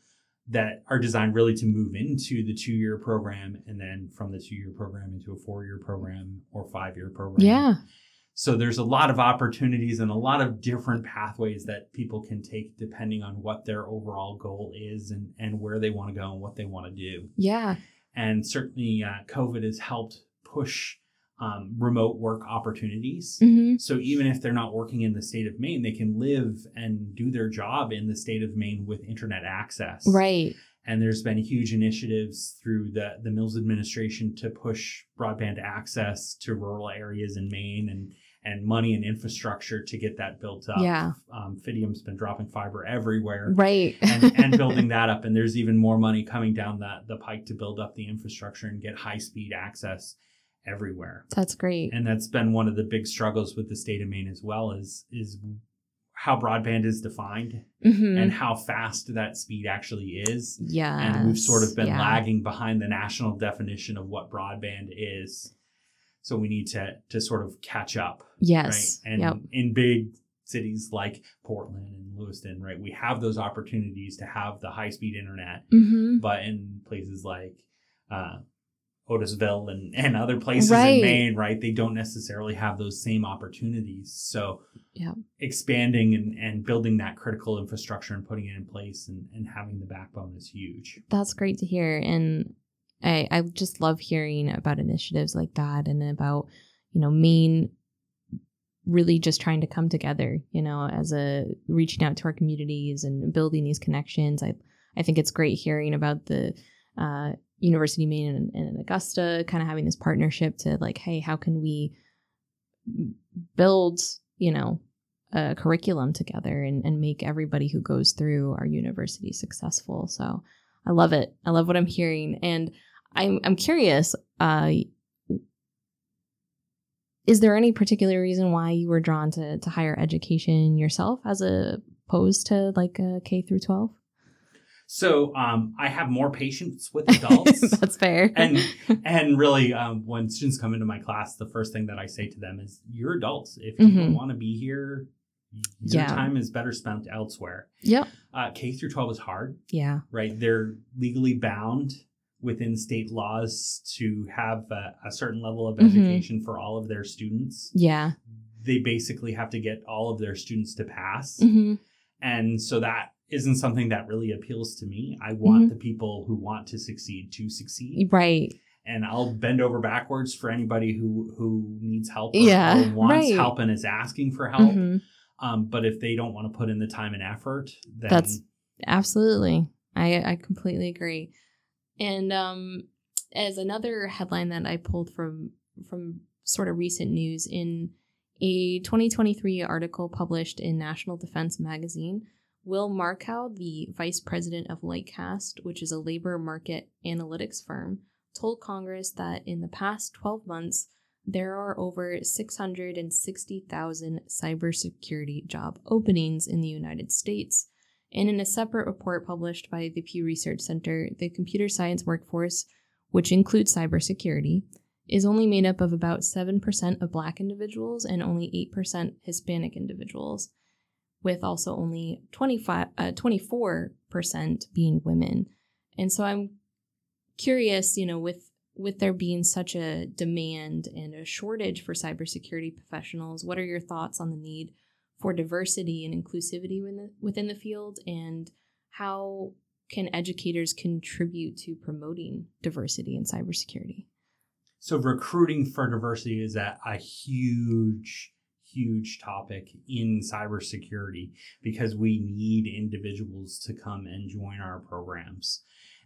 S2: That are designed really to move into the two year program and then from the two year program into a four year program or five year program.
S1: Yeah.
S2: So there's a lot of opportunities and a lot of different pathways that people can take depending on what their overall goal is and, and where they want to go and what they want to do
S1: Yeah.
S2: and certainly uh, COVID has helped push um, remote work opportunities.
S1: hmm
S2: So even if they're not working in the state of Maine, they can live and do their job in the state of Maine with internet access.
S1: Right.
S2: And there's been huge initiatives through the the Mills administration to push broadband access to rural areas in Maine and and money and infrastructure to get that built up.
S1: Yeah.
S2: Um, Fidium's been dropping fiber everywhere
S1: Right.
S2: and, and building that up. And there's even more money coming down the, the pike to build up the infrastructure and get high speed access everywhere.
S1: That's great.
S2: And that's been one of the big struggles with the state of Maine as well is is how broadband is defined
S1: hmm
S2: and how fast that speed actually is.
S1: yeah.
S2: And we've sort of been
S1: yeah.
S2: lagging behind the national definition of what broadband is. So we need to to sort of catch up
S1: Yes.
S2: right? And
S1: yep.
S2: in big cities like Portland and Lewiston, right, we have those opportunities to have the high speed internet.
S1: hmm
S2: But in places like uh, Otisfield and, and other places
S1: Right.
S2: in Maine, right, they don't necessarily have those same opportunities. So
S1: Yeah.
S2: expanding and, and building that critical infrastructure and putting it in place and, and having the backbone is huge.
S1: That's great to hear. And I, I just love hearing about initiatives like that and about, you know, Maine really just trying to come together, you know, as a reaching out to our communities and building these connections. I, I think it's great hearing about the uh, University Maine and, and Augusta kind of having this partnership to like, hey, how can we build, you know, a curriculum together and, and make everybody who goes through our university successful. So I love it. I love what I'm hearing. And I'm I'm curious, uh is there any particular reason why you were drawn to, to higher education yourself as opposed to like a K through 12?
S2: So um, I have more patience with adults.
S1: That's fair.
S2: and and really um, when students come into my class the first thing that i say to them is you're adults if you don't
S1: Mhm.
S2: want to be here your
S1: Yeah.
S2: time is better spent elsewhere
S1: yep.
S2: uh, k through 12 is hard
S1: Yeah.
S2: right they're legally bound within state laws to have a, a certain level of
S1: Mhm.
S2: education for all of their students
S1: Yeah.
S2: they basically have to get all of their students to pass
S1: hmm
S2: and so that isn't something that really appeals to me i want
S1: Mhm.
S2: the people who want to succeed to succeed
S1: Right.
S2: and I'll bend over backwards for anybody who who needs help or,
S1: Yeah,
S2: wants
S1: right.
S2: help and is asking for help.
S1: Mhm.
S2: Um, but if they don't want to put in the time and effort, then
S1: That's- Absolutely. I I completely agree. And um as another headline that I pulled from from sort of recent news in a 2023 article published in National Defense Magazine, Will Markow, the vice president of Lightcast, which is a labor market analytics firm, told Congress that in the past 12 months, there are over 660,000 cybersecurity job openings in the United States. And in a separate report published by the Pew Research Center, the computer science workforce, which includes cybersecurity, is only made up of about 7% of Black individuals and only 8% Hispanic individuals, with also only 25, uh, 24% being women. And so I'm curious, you know, with with there being such a demand and a shortage for cybersecurity professionals, what are your thoughts on the need for diversity and inclusivity within the, within the field, and how can educators contribute to promoting diversity in cybersecurity?
S2: So, recruiting for diversity is a, a huge, huge topic in cybersecurity because we need individuals to come and join our programs.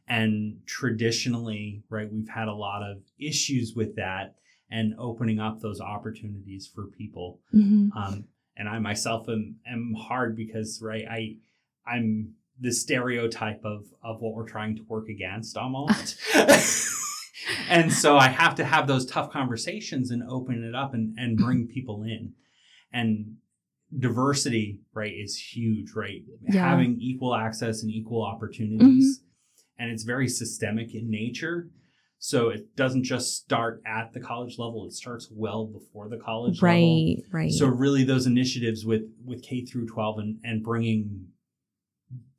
S2: And traditionally, right, we've had a lot of issues with that and opening up those opportunities for people. Mm-hmm. Um, and I myself am, am hard because, right, I, I'm the stereotype of, of what we're trying to work against almost. and so I have to have those tough conversations and open it up and, and bring people in. And diversity, right, is huge, right? Yeah. Having equal access and equal opportunities. Mm-hmm. And it's very systemic in nature. So it doesn't just start at the college level; it starts well before the college
S1: right,
S2: level.
S1: Right, right.
S2: So really, those initiatives with with K through twelve and and bringing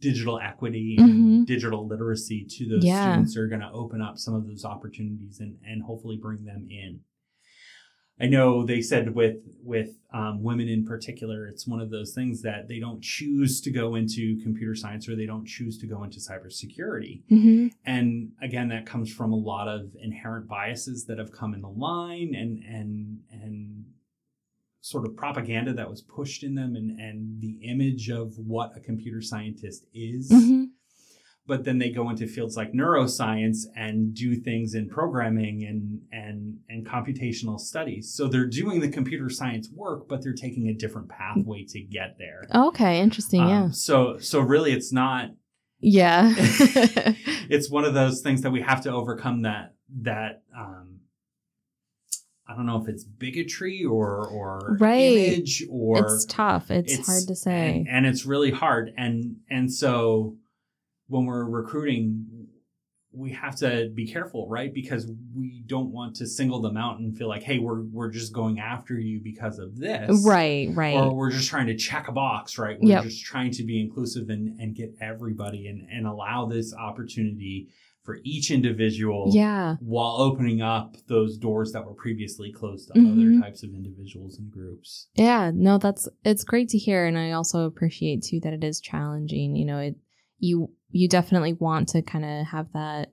S2: digital equity mm-hmm. and digital literacy to those yeah. students are going to open up some of those opportunities and and hopefully bring them in. I know they said with with um, women in particular, it's one of those things that they don't choose to go into computer science or they don't choose to go into cybersecurity. Mm-hmm. And again, that comes from a lot of inherent biases that have come in the line and and and sort of propaganda that was pushed in them and and the image of what a computer scientist is. Mm-hmm but then they go into fields like neuroscience and do things in programming and and and computational studies. So they're doing the computer science work, but they're taking a different pathway to get there.
S1: Okay, interesting. Um, yeah.
S2: So so really, it's not.
S1: Yeah.
S2: it's one of those things that we have to overcome that that um, I don't know if it's bigotry or or
S1: right.
S2: image or
S1: it's tough. It's, it's hard to say,
S2: and, and, it's really hard. And and so when we're recruiting, we have to be careful, right? Because we don't want to single them out and feel like, hey, we're we're just going after you because of this.
S1: Right, right.
S2: Or we're just trying to check a box, right? We're yep. just trying to be inclusive and, and get everybody and, and allow this opportunity for each individual
S1: yeah.
S2: while opening up those doors that were previously closed to mm-hmm. other types of individuals and groups.
S1: Yeah, no, that's it's great to hear and I also appreciate too that it is challenging. You know, it you you definitely want to kind of have that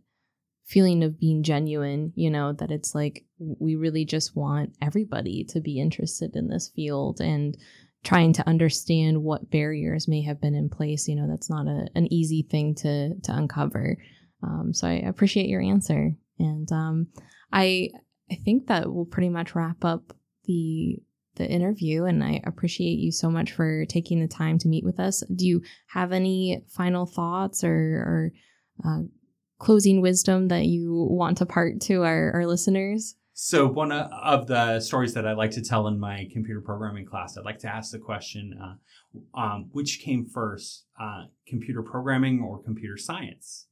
S1: feeling of being genuine, you know, that it's like we really just want everybody to be interested in this field and trying to understand what barriers may have been in place. You know, that's not a, an easy thing to to uncover. Um, so I appreciate your answer, and um, I I think that will pretty much wrap up the the interview and I appreciate you so much for taking the time to meet with us. Do you have any final thoughts or, or uh, closing wisdom that you want to part to our, our listeners?
S2: So, one of the stories that I like to tell in my computer programming class, I'd like to ask the question uh, um, which came first, uh, computer programming or computer science?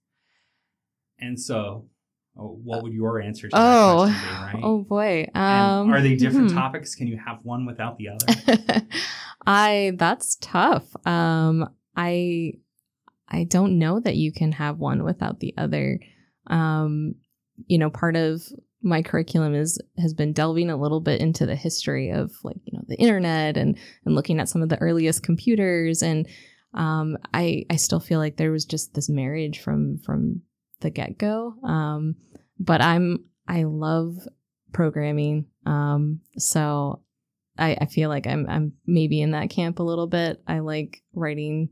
S2: And so, what would your answer to oh, that question be, right?
S1: Oh boy. Um,
S2: are they different hmm. topics? Can you have one without the other?
S1: I that's tough. Um I I don't know that you can have one without the other. Um you know, part of my curriculum is has been delving a little bit into the history of like, you know, the internet and and looking at some of the earliest computers and um I I still feel like there was just this marriage from from the get go. Um, but I'm I love programming. Um, so I, I feel like I'm I'm maybe in that camp a little bit. I like writing.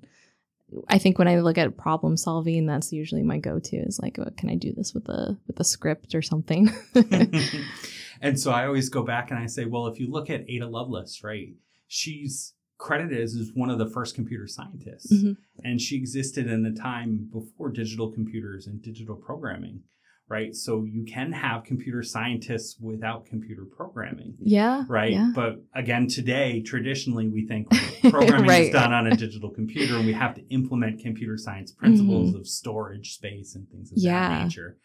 S1: I think when I look at problem solving, that's usually my go-to. Is like, oh, can I do this with a with a script or something?
S2: and so I always go back and I say, well, if you look at Ada Lovelace, right? She's credited as, one of the first computer scientists. Mm-hmm. And she existed in the time before digital computers and digital programming, right? So you can have computer scientists without computer programming.
S1: Yeah.
S2: Right.
S1: Yeah.
S2: But again, today, traditionally, we think programming right. is done on a digital computer and we have to implement computer science principles mm-hmm. of storage space and things of yeah. that nature.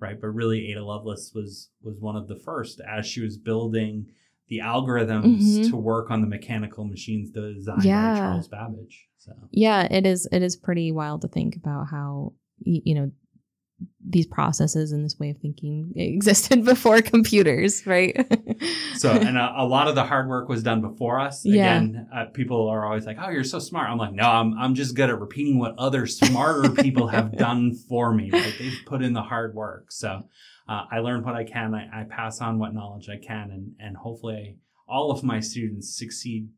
S2: Right. But really, Ada Lovelace was was one of the first as she was building the algorithms mm-hmm. to work on the mechanical machines designed yeah. by Charles Babbage. So
S1: yeah, it is. It is pretty wild to think about how you know these processes and this way of thinking existed before computers, right?
S2: so, and a, a, lot of the hard work was done before us.
S1: Yeah.
S2: Again, uh, people are always like, "Oh, you're so smart." I'm like, "No, I'm I'm just good at repeating what other smarter people have done for me. Right? They've put in the hard work." So, uh, I learn what I can. I, I, pass on what knowledge I can, and and hopefully, all of my students succeed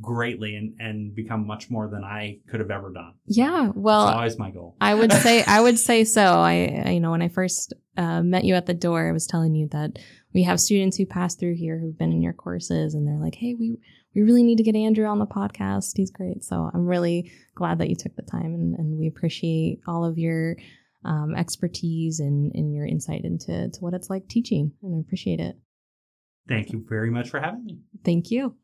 S2: greatly and, and become much more than I could have ever done.
S1: Yeah. Well,
S2: That's always my goal.
S1: I would say, I would say so. I, I you know, when I first uh, met you at the door, I was telling you that we have students who pass through here who've been in your courses and they're like, Hey, we, we really need to get Andrew on the podcast. He's great. So I'm really glad that you took the time and, and we appreciate all of your um, expertise and, and your insight into to what it's like teaching. And I appreciate it.
S2: Thank you very much for having me.
S1: Thank you.